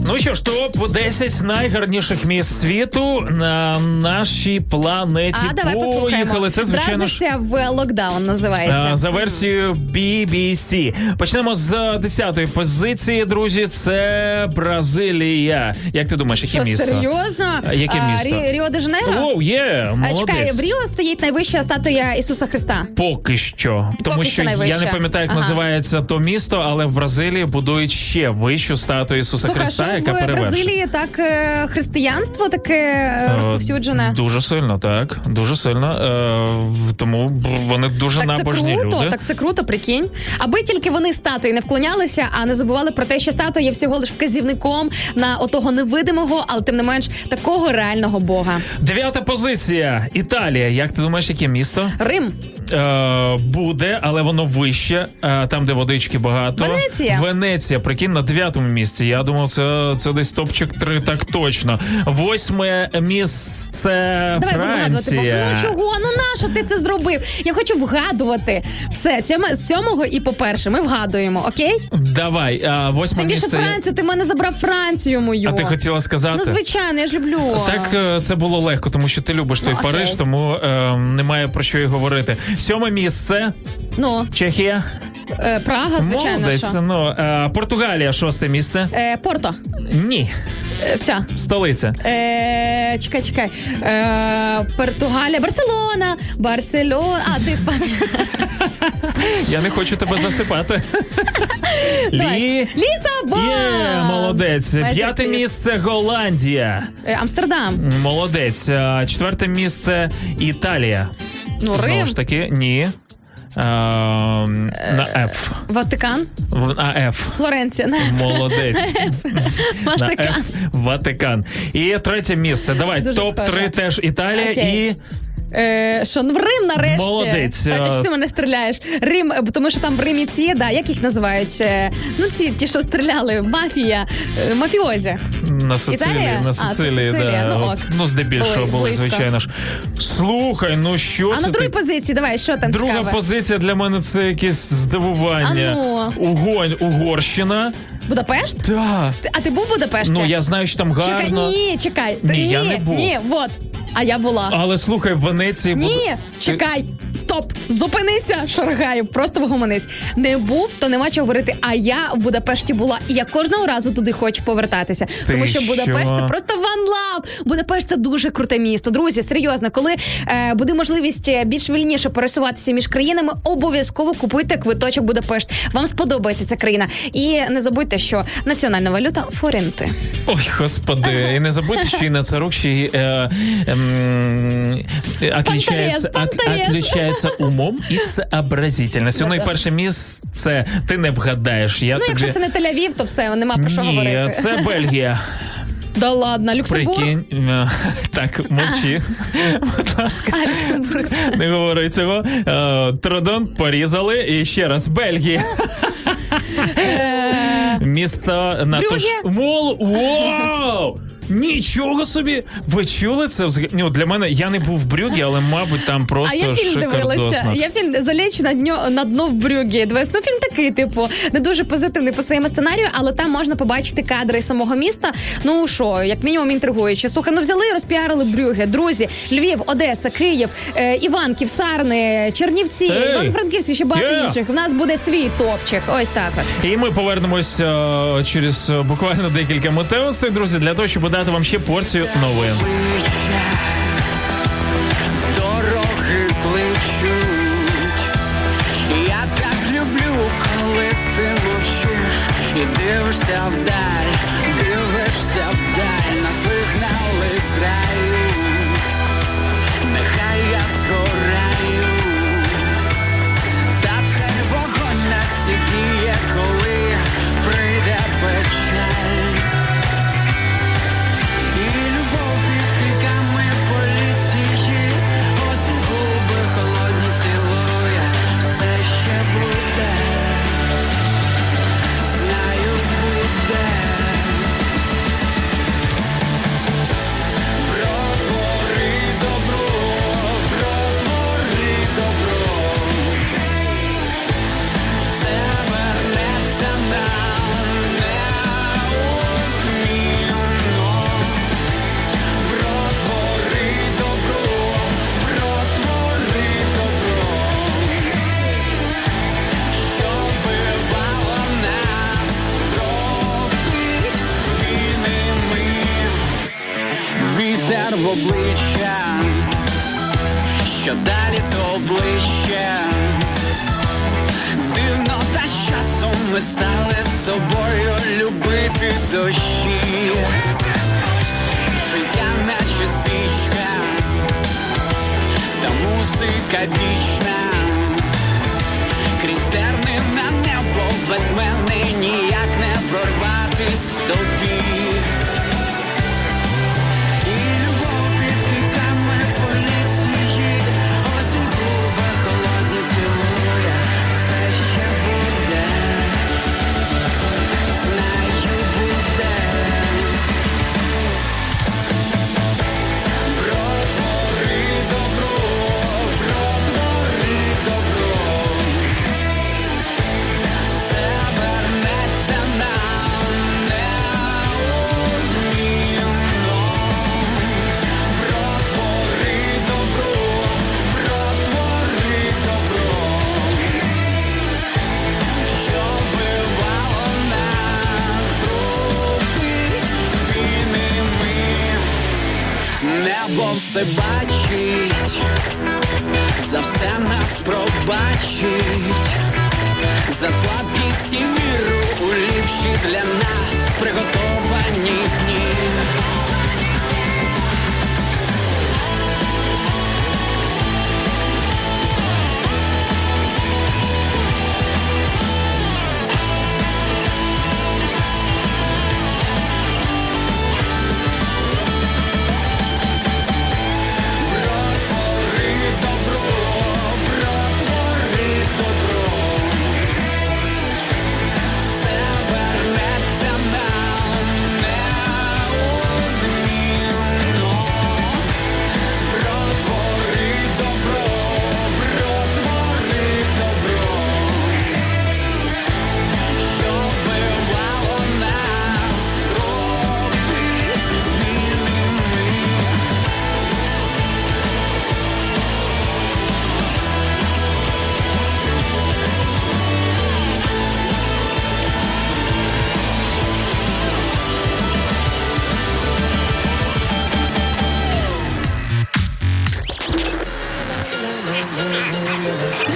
Ну що ж, топ 10 найгарніших міст світу на нашій планеті. А давай послухаємо. Це звичайно ж. В локдаун називається. За версією BBC. Почнемо з 10-ї позиції, друзі. Це Бразилія. Як ти думаєш, яке Що місто? серйозно? Яке А, місто? Рі- Ріо де Жанейро? Оу, є, молодець. чекай, в Ріо стоїть найвища статуя Ісуса Христа. Поки що, тому Поки що що я не пам'ятаю, як Ага. називається то місто, але в Бразилії будують ще вищу статую Ісуса Слухай, Христа, що яка в. Бразилії так е, християнство таке е, розповсюджене. Дуже сильно, так. Дуже сильно. Е, тому вони дуже Так це круто, люди. так це круто, прикинь. Аби тільки вони статуї не вклонялися, а не забували про те, що статуя є всього лиш вказівником на отого невидимого, але тим не менш такого реального Бога. Дев'ята позиція. Італія. Як ти думаєш, яке місто? Рим. Е, буде, але воно вище, е, там, де водички багато. Венеція. Венеція, прикинь, на дев'ятому місці. Я думав, це, це десь топчик 3, так точно. Восьме місце Давай. Франція. Ну чого? Ну нащо ти це зробив? Я хочу вгадувати. Все, сьоме, з сьомого і по перше. Ми вгадуємо, окей? Давай, а, восьме Тим більше місце. Францію, ти мене забрав Францію мою. А ти хотіла сказати? Ну, звичайно, я ж люблю. Так е, це було легко, тому що ти любиш той Ну, окей. Париж, тому е, немає про що й говорити. Сьоме місце Ну, Чехія. Е, Прага, звичайно. Молодець. що. Ну, е, Португалія, шосте місце. Е, Порто. Ні, Е, вся. столиця. Е, чекай, чекай. Е, Португалія, Барселона, Барселона. А, це Іспанія. Я не хочу тебе засипати. Лі. Лісабон! Є, молодець. Майже П'яте якийсь. місце Голландія. Е, Амстердам. Молодець. Е, Четверте місце Італія. Ну, Знову Рим. ж таки, ні. Е, на F. Ватикан. В- На F. Флоренція. На- Молодець. На Ватикан. F. Ватикан. І третє місце. Давай, топ-3 теж Італія і Е, що ну в Рим нарешті. Молодець. А, чи ти мене стріляєш? Рим, е, тому що там в Римі ці, да, як їх називають? Е, Ну, ці ті, що стріляли, мафія, е, мафіозі. на Сицилії. Італія? На А, Сицилія, да. ну, От, ну, здебільшого Ой, були, близько. звичайно ж. Слухай, ну що А це на другій ти? позиції, давай, що там Друга цікаве? позиція для мене це якесь здивування. А ну. Угонь, Угорщина. Будапешт? Так. Ти- А ти був в Будапешті? Ну я знаю, що там гарно. Чекай, ні, чекай. Ні, ні, я не був. Ні, от. А я була. Але слухай, в Венеції Ні, буду- чекай, стоп, зупинися, шаргаю, просто вгомонись. Не був, то нема чого говорити. А я в Будапешті була, і я кожного разу туди хочу повертатися. Ти тому що Будапешт це просто love. Будапешт це дуже круте місто. Друзі, серйозно, коли е, буде можливість е, більш вільніше пересуватися між країнами, обов'язково купуйте квиточок Будапешт. Вам сподобається ця країна. І не забудьте, що національна валюта форінти. Ой, господи, і не забудьте, що Інна Царук ще й е, ем, от- понтарез. умом і сообразительністю. Ну і перше місце ти не вгадаєш. Я ну, якщо це не Тель-Авів, то все, нема про що Ні, говорити. це Бельгія. Да ладно, Люксембург? Прикинь, е, так, мовчи. Будь ласка. А, Люксембург. Не говори цього. Е, Тродон порізали. І ще раз, Бельгія. Місто на Брюгге? то ж... Мол... Вау! Нічого собі! Ви чули це? Ну, для мене я не був в Брюгі, але, мабуть, там просто а я фільм дивилася. Я фільм заліч на дньо на дно в Брюгі. Ну фільм такий, типу, не дуже позитивний по своєму сценарію, але там можна побачити кадри самого міста. Ну що, як мінімум інтригуюче. Слухай, ну взяли і розпіарили Брюге. Друзі, Львів, Одеса, Київ, е, Іванків, Сарни, Чернівці, Ей! Іван-Франківськ і ще багато Yeah! інших. У нас буде свій топчик. Ось так от. І ми повернемось е, через е, буквально декілька мотивацій, друзі, для того, щоб дати вам ще порцію новин. Дороги кличуть. Я так люблю, коли ти мовчиш і дивишся вдаль,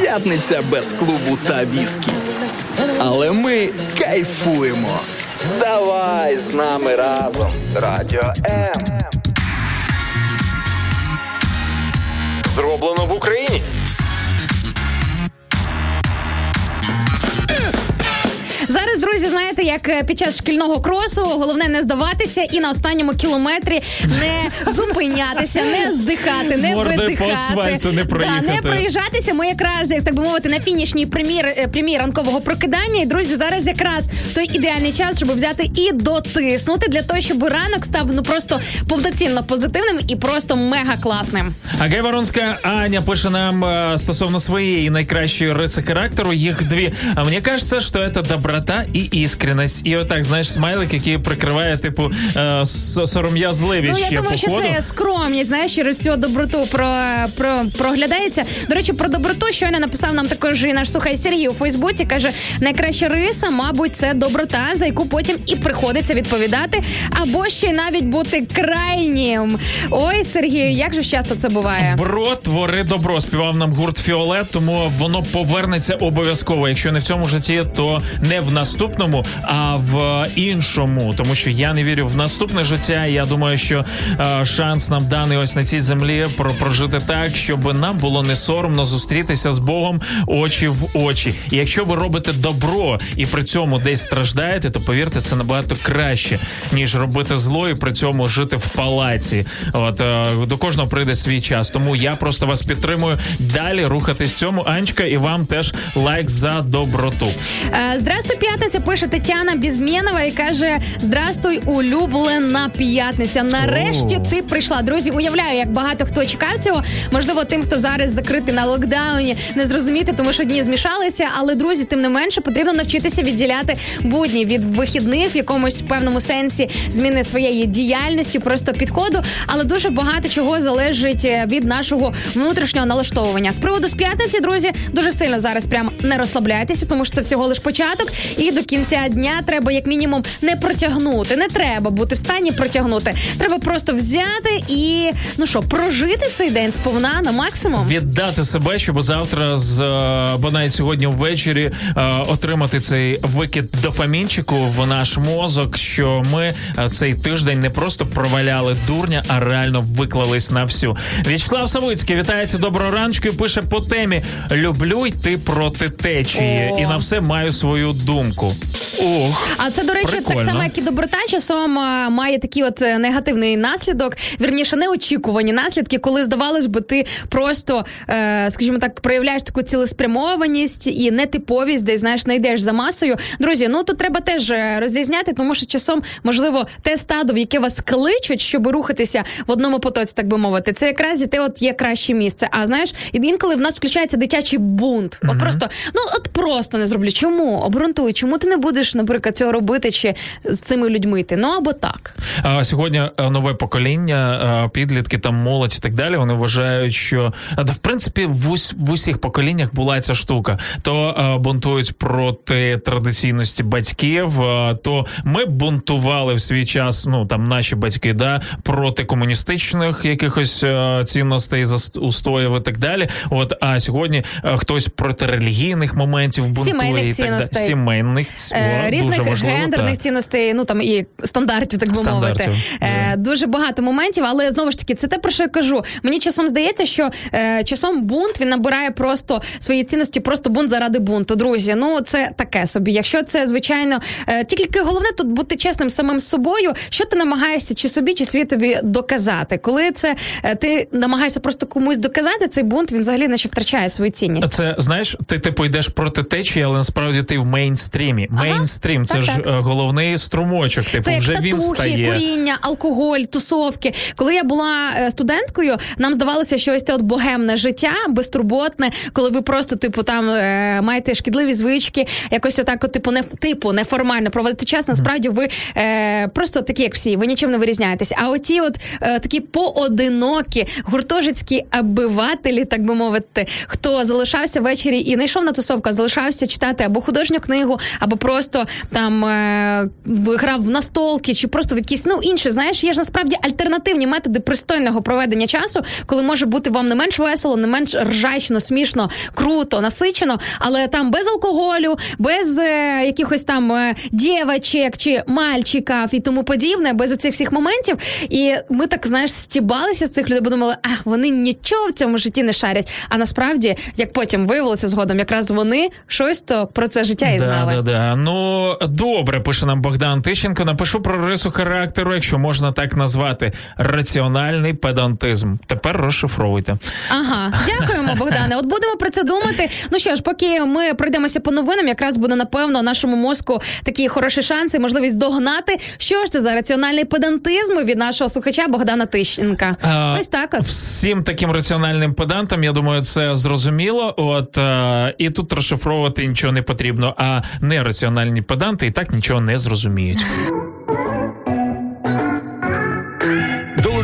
П'ятниця без клубу та віскі. Але ми кайфуємо. Давай з нами разом. Радіо М. Зроблено в Україні. Зараз, друзі, знаєте, як е, під час шкільного кросу, головне не здаватися і на останньому кілометрі не зупинятися, не здихати, не по видихати. асфальту не Да, проїхати. не проїжджатися. Ми якраз, як так би мовити, на фінішній прем'єр е, прем'єр ранкового прокидання. І друзі, зараз якраз той ідеальний час, щоб взяти і дотиснути для того, щоб ранок став ну просто повноцінно позитивним і просто мега класним. А Гайворонська Аня пише нам е, стосовно своєї найкращої риси характеру. Їх дві. А мені кажеться, що це доброта і іскренність. І отак, знаєш, смайлик, який прикриває, типу, е, сором'язливість Ну, я думаю, що це скромність, знаєш, через цю доброту про, про проглядається. До речі, про доброту щойно написав нам також і наш слухай Сергій у Фейсбуці. каже: найкраща риса, мабуть, це доброта, за яку потім і приходиться відповідати, або ще й навіть бути крайнім. Ой, Сергію, як же часто це буває? Бро, твори добро, співав нам гурт Фіолет, тому воно повернеться обов'язково. Якщо не в цьому житті, то не в наступному, а в іншому. Тому що я не вірю в наступне життя. Я думаю, що е, шанс нам даний ось на цій землі прожити так, щоб нам було не соромно зустрітися з Богом очі в очі. І якщо ви робите добро і при цьому десь страждаєте, то повірте, це набагато краще, ніж робити зло і при цьому жити в палаці. От е, до кожного прийде свій час. Тому я просто вас підтримую далі рухатись цьому. Анечка, і вам теж лайк за доброту. Е, Здрастуй, п'ятниця, пише Тетяна Бізмєнова і каже: Здрастуй, улюблена п'ятниця. Нарешті О. ти прийшла. Друзі, уявляю, як багато хто чекав цього. Можливо, тим, хто зараз закритий на локдауні, не зрозуміти, тому що дні змішалися. Але друзі, тим не менше, потрібно навчитися відділяти будні від вихідних в якомусь певному сенсі зміни своєї діяльності, просто підходу. Але дуже багато чого залежить е, від нашого внутрішнього налаштовування. З приводу з п'ятниці, друзі, дуже сильно зараз прям не розслабляйтеся, тому що це всього лиш початок. І до кінця дня треба, як мінімум, не протягнути. Не треба бути в стані протягнути. Треба просто взяти і ну що, прожити цей день сповна на максимум. Віддати себе, щоб завтра з е, бо навіть сьогодні ввечері е, отримати цей викид дофамінчику в наш мозок. Що ми е, цей тиждень не просто проваляли дурня, а реально виклались на всю. В'ячеслав Савицький вітається доброго раночку і пише по темі: люблю йти проти течії, О. і на все маю свою думку. Ох, А це, до речі, Прикольно. так само, як і доброта, часом а, має такий от е, негативний наслідок, вірніше, неочікувані наслідки, коли здавалось би, ти просто, е, скажімо так, проявляєш таку цілеспрямованість і нетиповість, де знаєш, не йдеш за масою. Друзі, ну тут треба теж е, розрізняти, тому що часом, можливо, те стадо, в яке вас кличуть, щоб рухатися в одному потоці, так би мовити, це якраз і те от є краще місце. А знаєш, і інколи в нас включається дитячий бунт. От просто, ну от просто не зроблю. Чому? Обґрунтуй, чому ти не будеш, наприклад, цього робити чи з цими людьми йти? Ну або так. А сьогодні е, нове покоління, е, підлітки там молодь і так далі. Вони вважають, що е, да, в принципі в, ус, в усіх поколіннях була ця штука. То е, бунтують проти традиційності батьків, е, то ми бунтували в свій час. Ну там наші батьки, да, проти комуністичних якихось е, цінностей, устоїв і так далі. От а сьогодні е, хтось проти релігійних моментів бунтує Сімейних і так далі. цінностей. Сімейних Е, різних дуже важливо, гендерних так. цінностей, ну там і стандартів, так би Стандартів, мовити. Е, дуже багато моментів, але знову ж таки, це те про що я кажу. Мені часом здається, що е, часом бунт він набирає просто свої цінності, просто бунт заради бунту. Друзі, ну це таке собі. Якщо це звичайно, е, тільки головне тут бути чесним самим з собою, що ти намагаєшся чи собі, чи світові доказати. Коли це е, ти намагаєшся просто комусь доказати, цей бунт він взагалі наче втрачає свою цінність. Це знаєш, ти типу йдеш проти течії, але насправді ти в мейнстрімі. Мейнстрім це так, ж так. е, головний струмочок. Типу, Це вже він стає. куріння, алкоголь, тусовки. Коли я була е, студенткою, нам здавалося, що ось це от богемне життя, безтурботне, коли ви просто, типу, там е, маєте шкідливі звички, якось отак, от, типу, не типу неформально проводити час. Насправді ви е, просто такі, як всі, ви нічим не вирізняєтесь. А оті, от е, такі поодинокі гуртожитські обивателі, так би мовити, хто залишався ввечері і не йшов на тусовку, а залишався читати або художню книгу, або просто там е, грав в настолки, чи просто в якісь ну інші, знаєш, є ж насправді альтернативні методи пристойного проведення часу, коли може бути вам не менш весело, не менш ржачно, смішно, круто, насичено, але там без алкоголю, без е, якихось там е, дівочек чи мальчиків і тому подібне, без оцих всіх моментів. І ми так знаєш стібалися з цих людей, бо думали, а вони нічого в цьому житті не шарять. А насправді, як потім виявилося згодом, якраз вони щось то про це життя і Да, сказали. Да, да, да. Ну добре, пише нам Богдан Тищенко. Напишу про рису характеру, якщо можна так назвати. Раціональний педантизм. Тепер розшифровуйте. Ага, дякуємо, Богдане. От будемо про це думати. Ну що ж, поки ми пройдемося по новинам, якраз буде напевно нашому мозку такі хороші шанси, можливість догнати. Що ж це за раціональний педантизм від нашого слухача Богдана Тищенка? А, Ось так. От. Всім таким раціональним педантам, я думаю, це зрозуміло. От е, і тут розшифровувати нічого не потрібно. А нераціональні педанти і так нічого не зрозуміють.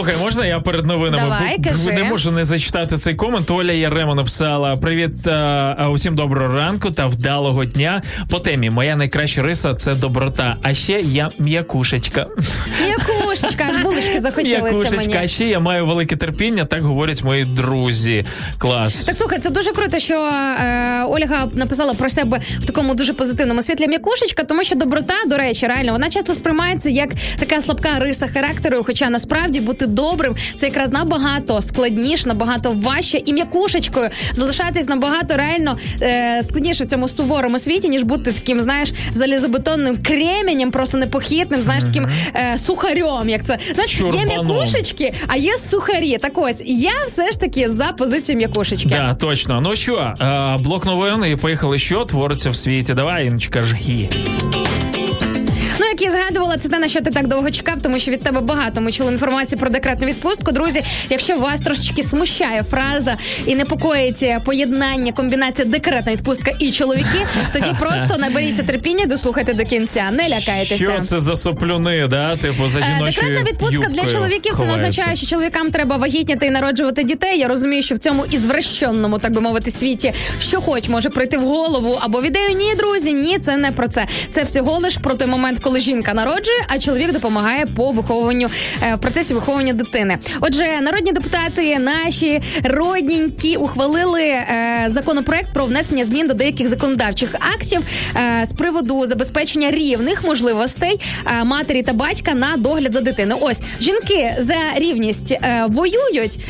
Слухай, можна я перед новинами Давай, Бо- кажи. не можу не зачитати цей комент. Оля Яремо написала: Привіт, а, е, усім доброго ранку та вдалого дня. По темі моя найкраща риса це доброта. А ще я м'якушечка. М'якушечка, аж булочки захотілося М'якушечка, а мені. ще я маю велике терпіння, так говорять мої друзі. Клас. Так слухай, це дуже круто, що е, Ольга написала про себе в такому дуже позитивному світлі м'якушечка, тому що доброта, до речі, реально вона часто сприймається як така слабка риса характеру. Хоча насправді бути добрим це якраз набагато складніше, набагато важче і м'якушечкою залишатись набагато реально е, складніше в цьому суворому світі, ніж бути таким, знаєш, залізобетонним кременем, просто непохитним, знаєш, таким е, сухарем. Як це знаєш, є Чурбаном. м'якушечки, а є сухарі. Так ось я все ж таки за позицію м'якушечки. Да, точно. Ну що, е, блок новин і поїхали, що твориться в світі. Давай, Іночка, жги. Як я згадувала, це те, на що ти так довго чекав, тому що від тебе багато ми чули інформації про декретну відпустку. Друзі, якщо вас трошечки смущає фраза і непокоїть поєднання, комбінація декретна відпустка і чоловіки, тоді просто наберіться терпіння, дослухайте до кінця. Не лякайтеся. Що це за соплюни, да? Типу за Е, жіночою Декретна відпустка для чоловіків це не означає, що чоловікам треба вагітніти і народжувати дітей. Я розумію, що в цьому ізвращенному, так би мовити, світі що хоч може прийти в голову або в ідею. Ні, друзі, ні, це не про це. Це всього лиш про той момент, коли жінка народжує, а чоловік допомагає по виховуванню е, в процесі виховування дитини. Отже, народні депутати наші родненькі ухвалили е, законопроект про внесення змін до деяких законодавчих актів е, з приводу забезпечення рівних можливостей матері та батька на догляд за дитиною. Ось жінки за рівність воюють.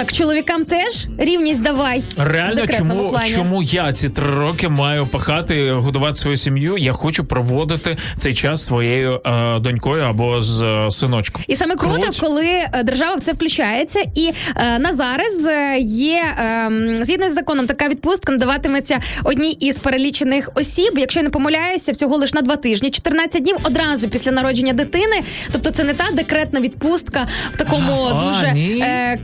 Так чоловікам теж рівність давай. Реально, чому, плані. чому я ці три роки маю пахати, годувати свою сім'ю? Я хочу проводити цей час своєю е, донькою або з е, синочком. І саме круто, Круть. коли е, держава в це включається, і е, на зараз е, є е, згідно з законом, така відпустка надаватиметься одній із перелічених осіб. Якщо я не помиляюся, всього лише на два тижні, 14 днів одразу після народження дитини. Тобто, це не та декретна відпустка в такому А, дуже е,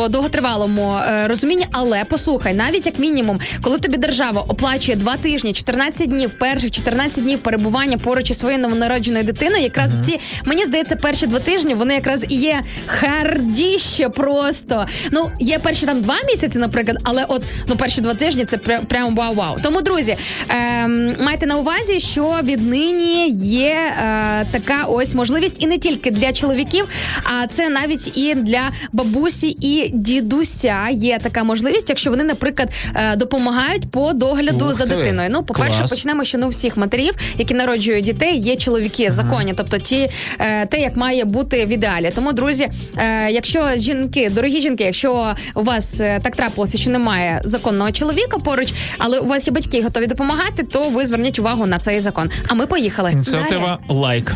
типу довготривалому е, розумінні. Але послухай, навіть як мінімум, коли тобі держава оплачує два тижні, 14 днів, перших 14 днів перебування поруч із своєю новонародженою дитиною, якраз ці мені здається, перші два тижні вони якраз і є хардіще просто. Ну є перші там два місяці, наприклад, але от ну перші два тижні це прям прям вау-вау. Тому друзі, ем, майте на увазі, що віднині є е, така ось можливість, і не тільки для чоловіків, а це навіть і для бабусі і дідуся є така можливість, якщо вони, наприклад, е, допомагають по догляду Ух за ти, дитиною. Ну, по перше, клас. почнемо, що ну у всіх матерів, які народжують дітей, є чоловіки законні, тобто ті е, те, як має бути в ідеалі. Тому, друзі, е, якщо жінки, дорогі жінки, якщо у вас так трапилося, що немає законного чоловіка поруч, але у вас є батьки готові допомагати, то ви зверніть увагу на цей закон. А ми поїхали. Ініціатива лайк.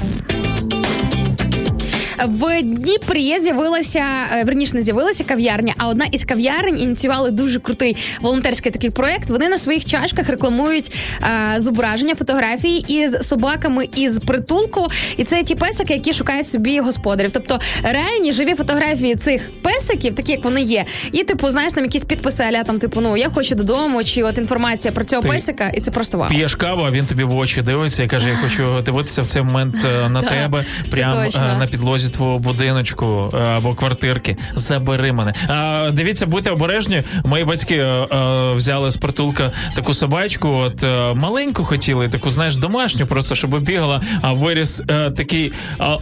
В Дніпрі з'явилася е, верніше не з'явилася кав'ярня, а одна із кав'ярень ініціювали дуже крутий волонтерський такий проект. Вони на своїх чашках рекламують е, зображення фотографії із собаками із притулку. І це ті песики, які шукають собі господарів. Тобто реальні живі фотографії цих песиків, такі як вони є. І типу, знаєш, там якісь підписи, аля там, типу, ну я хочу додому, чи от інформація про цього Ти песика, і це просто вау. П'єш каву, а він тобі в очі дивиться і каже: Я хочу дивитися в цей момент е, на тебе, прямо е, на підлозі твого будиночку е, або квартирки. Забери мене. А, дивіться, будьте обережні. Мої батьки е, е, взяли з притулка таку собачку, от е, маленьку хотіли, таку, знаєш, домашню, просто щоб бігала, а виріс е, такий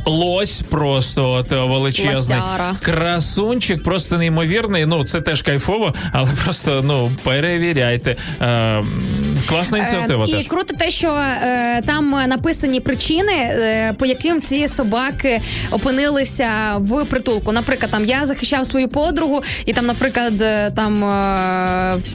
лось просто от, величезний. Лосяра. Красунчик, просто неймовірний. Ну, це теж кайфово, але просто ну перевіряйте. Класна ініціатива Е, І теж. круто те, що е, там написані причини, е, по яким ці собаки опинилися в притулку. Наприклад, там я захищав свою подругу, і там, наприклад, там,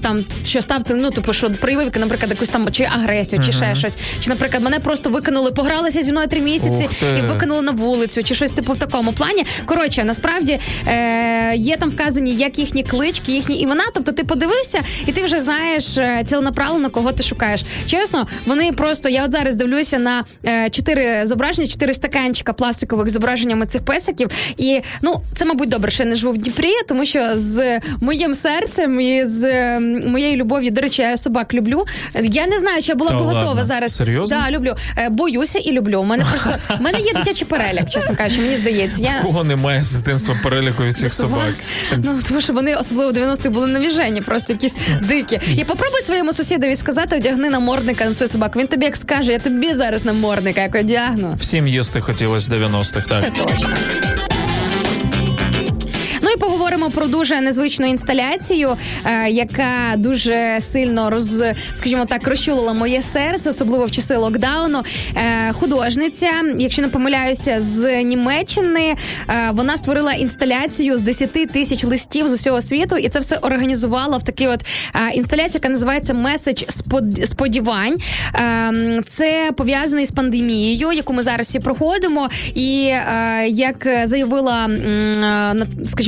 там що став, ну типу, що проявив, наприклад, якусь там чи агресію, чи ще щось. Чи, наприклад, мене просто викинули, погралися зі мною три місяці і викинули на вулицю, чи щось типу в такому плані. Коротше, насправді е, є там вказані як їхні клички, їхні імена. Тобто ти подивився, і ти вже знаєш ціленаправлено, кого ти шукаєш. Чесно, вони просто я от зараз дивлюся на е, чотири зображення, чотири стаканчика пластикових з зображеннями цих песиків. І ну це, мабуть, добре, що я не живу в Дніпрі, тому що з моїм серцем і з моєю любов'ю, до речі, я собак люблю. Я не знаю, чи я була б готова зараз. Серйозно? Да, люблю. Е, Боюся і люблю. У мене просто у мене є дитячий перелік, чесно кажучи, мені здається. Я Кого немає з дитинства переліку від цих собак? Ну тому що вони особливо в 90-х були навіжені, просто якісь дикі. І попробуй своєму сусідові сказати, одягни намордника на свою собаку. Він тобі як скаже, я тобі зараз намордника як одягну. Всім їсти хотілося 90-х, так. Це точно. Ну і поговоримо про дуже незвичну інсталяцію, е, яка дуже сильно роз, скажімо так, розчулила моє серце, особливо в часи локдауну. Е, художниця, якщо не помиляюся, з Німеччини е, вона створила інсталяцію з 10 тисяч листів з усього світу, і це все організувала в такий от інсталяцію, яка називається Меседж спод- сподівань. Це пов'язано із пандемією, яку ми зараз всі проходимо. І як заявила, на-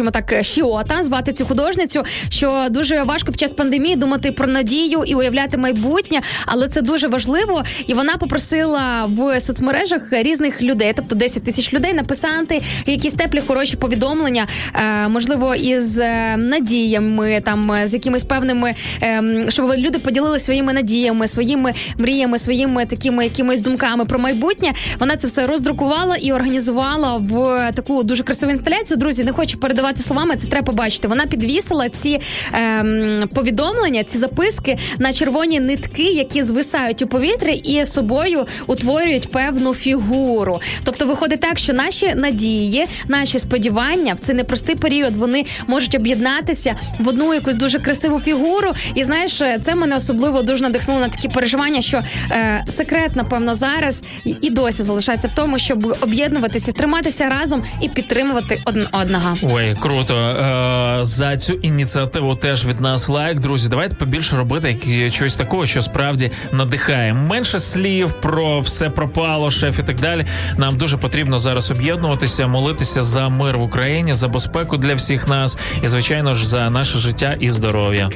скажімо так, Шіота, звати цю художницю, що дуже важко під час пандемії думати про надію і уявляти майбутнє, але це дуже важливо. І вона попросила в соцмережах різних людей, тобто 10 тисяч людей, написати якісь теплі хороші повідомлення, е, можливо, із е, надіями, там з якимись певними, ем, щоб люди поділилися своїми надіями, своїми мріями, своїми такими якимись думками про майбутнє. Вона це все роздрукувала і організувала в таку дуже красиву інсталяцію. Друзі, не хочу передавати словами, це треба побачити. Вона підвісила ці ем, повідомлення, ці записки на червоні нитки, які звисають у повітрі і собою утворюють певну фігуру. Тобто виходить так, що наші надії, наші сподівання в цей непростий період вони можуть об'єднатися в одну якусь дуже красиву фігуру. І знаєш, це мене особливо дуже надихнуло на такі переживання, що е, секрет, напевно, зараз і- досі залишається в тому, щоб об'єднуватися, триматися разом і підтримувати один одного. Ой. Е, за цю ініціативу теж від нас лайк. Друзі, давайте побільше робити щось такого, що справді надихає. Менше слів про все пропало, шеф і так далі. Нам дуже потрібно зараз об'єднуватися, молитися за мир в Україні, за безпеку для всіх нас і, звичайно ж, за наше життя і здоров'я.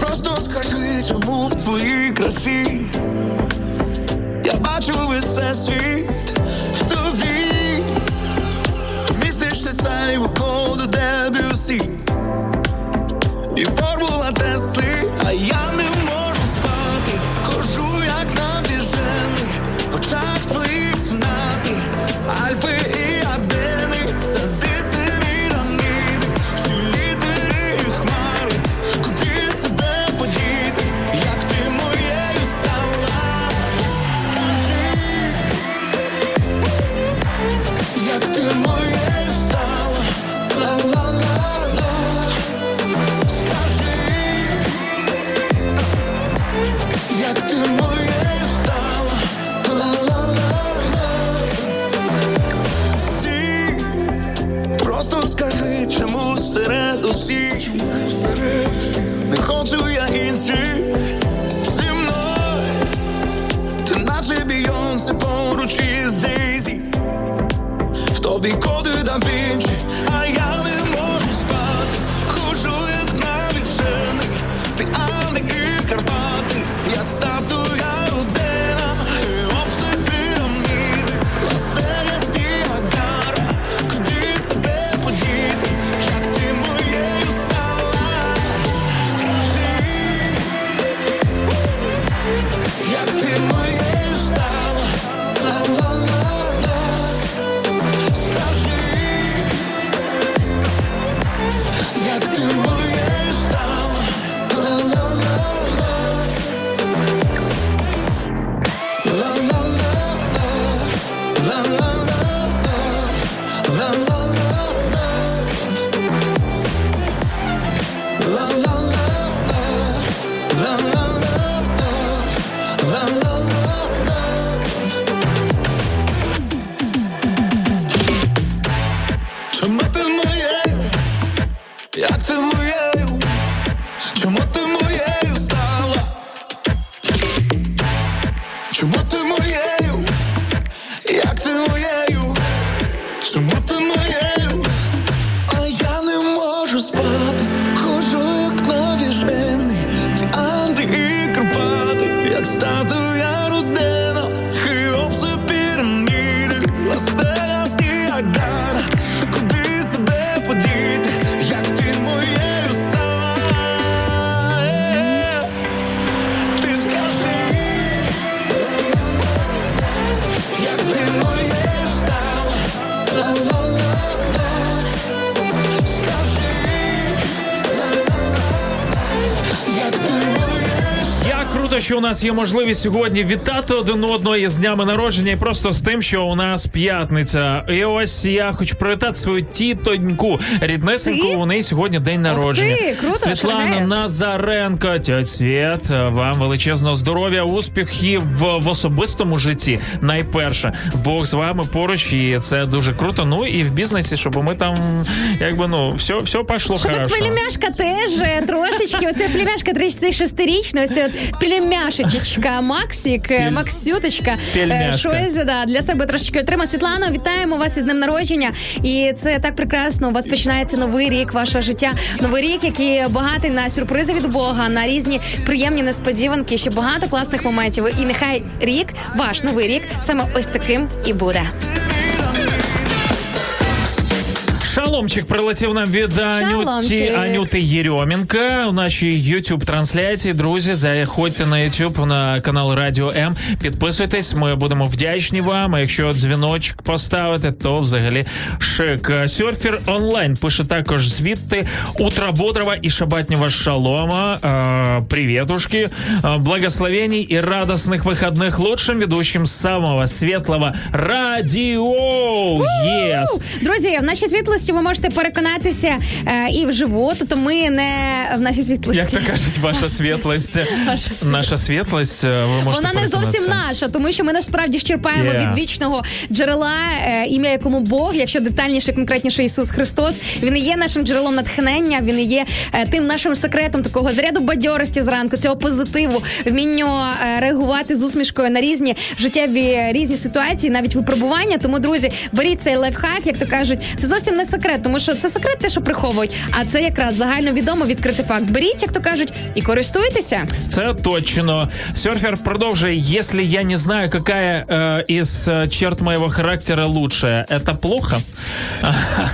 Просто скажи, чому в твоїй красі я бачу весь світ нас є можливість сьогодні вітати один одного із днями народження, і просто з тим, що у нас п'ятниця. І ось я хочу привітати свою тітоньку ріднесеньку. У неї сьогодні день народження. ти, круто, Світлана. Назаренко, тьоть Світ, вам величезного здоров'я, успіхів в, особистому житті. Найперше, Бог з вами поруч, і це дуже круто. Ну і в бізнесі, щоб ми там, якби ну, все, все пішло хорошо. племяшка теж трошечки, оце племяшка 36-річна, ось це от племяшечка Максик, Максік, Максюточка, е, щось да, для себе трошечки отримав. Світлано, вітаємо вас із днем народження. І це так прекрасно. У вас починається новий рік вашого життя. Новий рік, який багатий на сюрпризи від Бога, на різні приємні несподіванки, ще багато класних моментів. І нехай рік, ваш новий рік, саме ось таким і буде. Шаломчик прилетів нам від Анюті, Шаломчик. Анюти Єрьомінка у нашій youtube трансляції. Друзі, заходьте на YouTube, на канал Радіо М. Підписуйтесь, ми будемо вдячні вам. А якщо дзвіночок поставити, то взагалі шик. Серфер онлайн пише також звідти утро бодрого і шабатнего шалома. Э, приветушки, Э, благословений и радостных выходных лучшим ведущим самого светлого радио. Yes. Друзі, в нашій світлості ви можете переконатися е, і вживу, тобто ми не в нашій світлості. Як то кажуть, ваша світлость, наша світлость, е, ви можете Вона не зовсім наша, тому що ми насправді ж черпаємо Yeah. від вічного джерела, е, ім'я якому Бог, якщо детальніше, конкретніше Ісус Христос. Він і є нашим джерелом натхнення, він і є е, тим нашим секретом такого заряду бадьорості зранку, цього позитиву, вмінню е, реагувати з усмішкою на різні життєві різні ситуації, навіть випробування. Тому, друзі, беріть цей лайфхак, як то кажуть, це зовсім не секрет, тому що це секрет, те, що приховують. А це якраз загальновідомо відкритий факт. Беріть, як то кажуть, і користуйтеся. Це точно. Серфер продовжує. Если я не знаю, какая э, из э, черт моего характера лучшая, это плохо?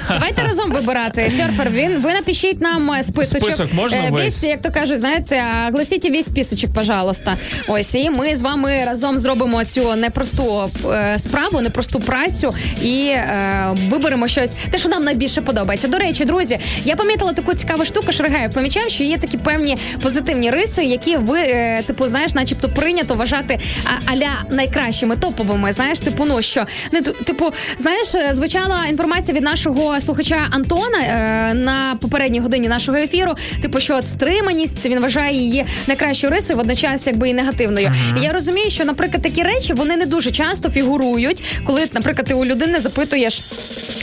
Давайте разом вибирати. Серфер, він ви напишіть нам е, списочок. Список можна Е, весь? як то кажуть, знаєте, огласіть весь списочок, пожалуйста. Ось і ми з вами разом зробимо цю непросту е, справу, непросту працю і е, виберемо щось, те, що нам найбільше подобається. До речі, друзі, я помітила таку цікаву штуку. Шаргаю, помічав, що є такі певні позитивні риси, які ви, е, типу, знаєш, начебто прийнято вважати а, аля найкращими топовими. Знаєш, типу, ну що не ту- типу, знаєш, е, звучала інформація від нашого слухача Антона е, на попередній годині нашого ефіру. Типу, що стриманість він вважає її найкращою рисою, водночас якби і негативною. І я розумію, що, наприклад, такі речі вони не дуже часто фігурують, коли, наприклад, ти у людини запитуєш.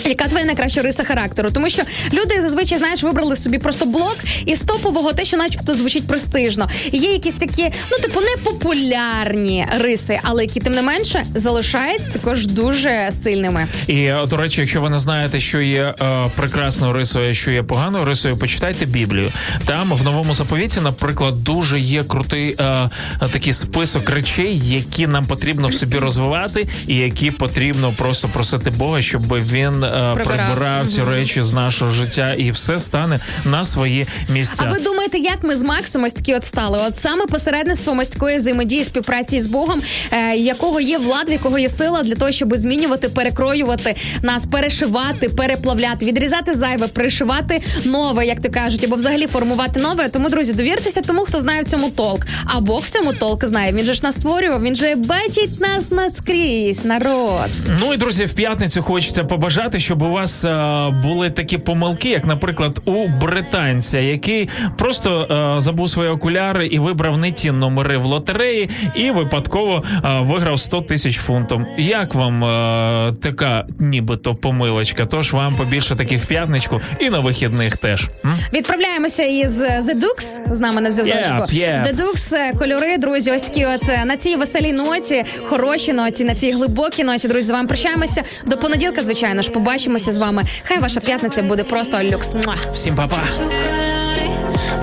Яка твоя найкраща риса характеру? Тому що люди зазвичай знаєш вибрали собі просто блок із топового те, що начебто звучить престижно. Є якісь такі, ну типу, непопулярні риси, але які тим не менше залишаються також дуже сильними. І е, до речі, якщо ви не знаєте, що є е, прекрасною рисою, що є поганою рисою, почитайте Біблію. Там в новому заповіті, наприклад, дуже є крутий е, такий список речей, які нам потрібно в собі розвивати, і які потрібно просто просити Бога, щоб він е, Прибирав. прибирав ці речі з нашого життя, і все стане на свої місця. А ви думаєте, як ми з Максом ось такі от стали? От саме посередництвом ось такої взаємодії, співпраці з Богом, е, якого є влада, в якого є сила для того, щоб змінювати, перекроювати нас, перешивати, переплавляти, відрізати зайве, пришивати нове, як то кажуть, або взагалі формувати нове. Тому, друзі, довіртеся тому, хто знає в цьому толк. А Бог в цьому толк знає. Він же ж нас створював, він же бачить нас наскрізь, народ. Ну і друзі, в п'ятницю хочеться побажати, щоб у вас е, були такі помилки, як, наприклад, у британця, який просто е, забув свої окуляри і вибрав не ті номери в лотереї, і випадково е, виграв 100 тисяч фунтом. Як вам е, така нібито помилочка? Тож вам побільше таких в п'ятничку і на вихідних теж. М? Відправляємося із The Dukes, з нами на зв'язочку. Yep, yep. The Dukes, кольори, друзі, ось такі от на цій веселій ноті, хорошій ноті, на цій глибокій ноті, друзі, з вами прощаємося. До понеділка, звичайно ж, побачимося з вами. Хай ваша п'ятниця буде просто люкс. Всім па-па.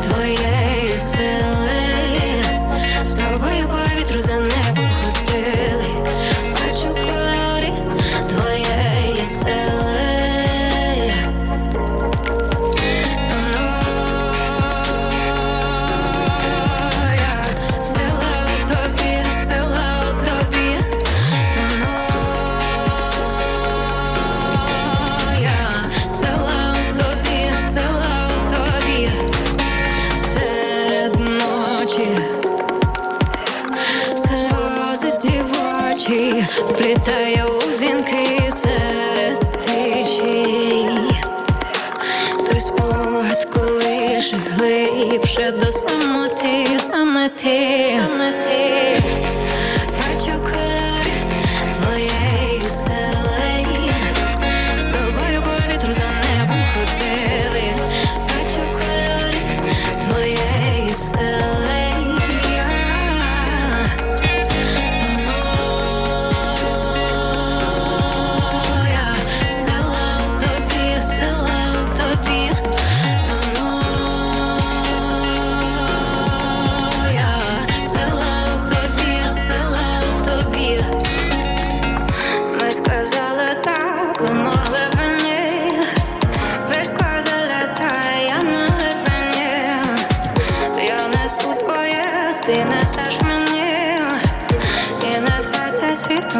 твоєї сили, глибше до самоти, самоти. Бачу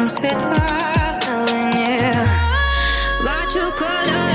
світла далині. Бачу кольори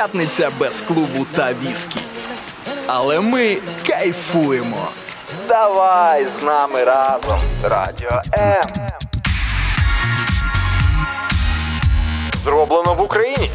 П'ятниця без клубу та віскі. Але ми кайфуємо. Давай з нами разом. Радіо М. Зроблено в Україні.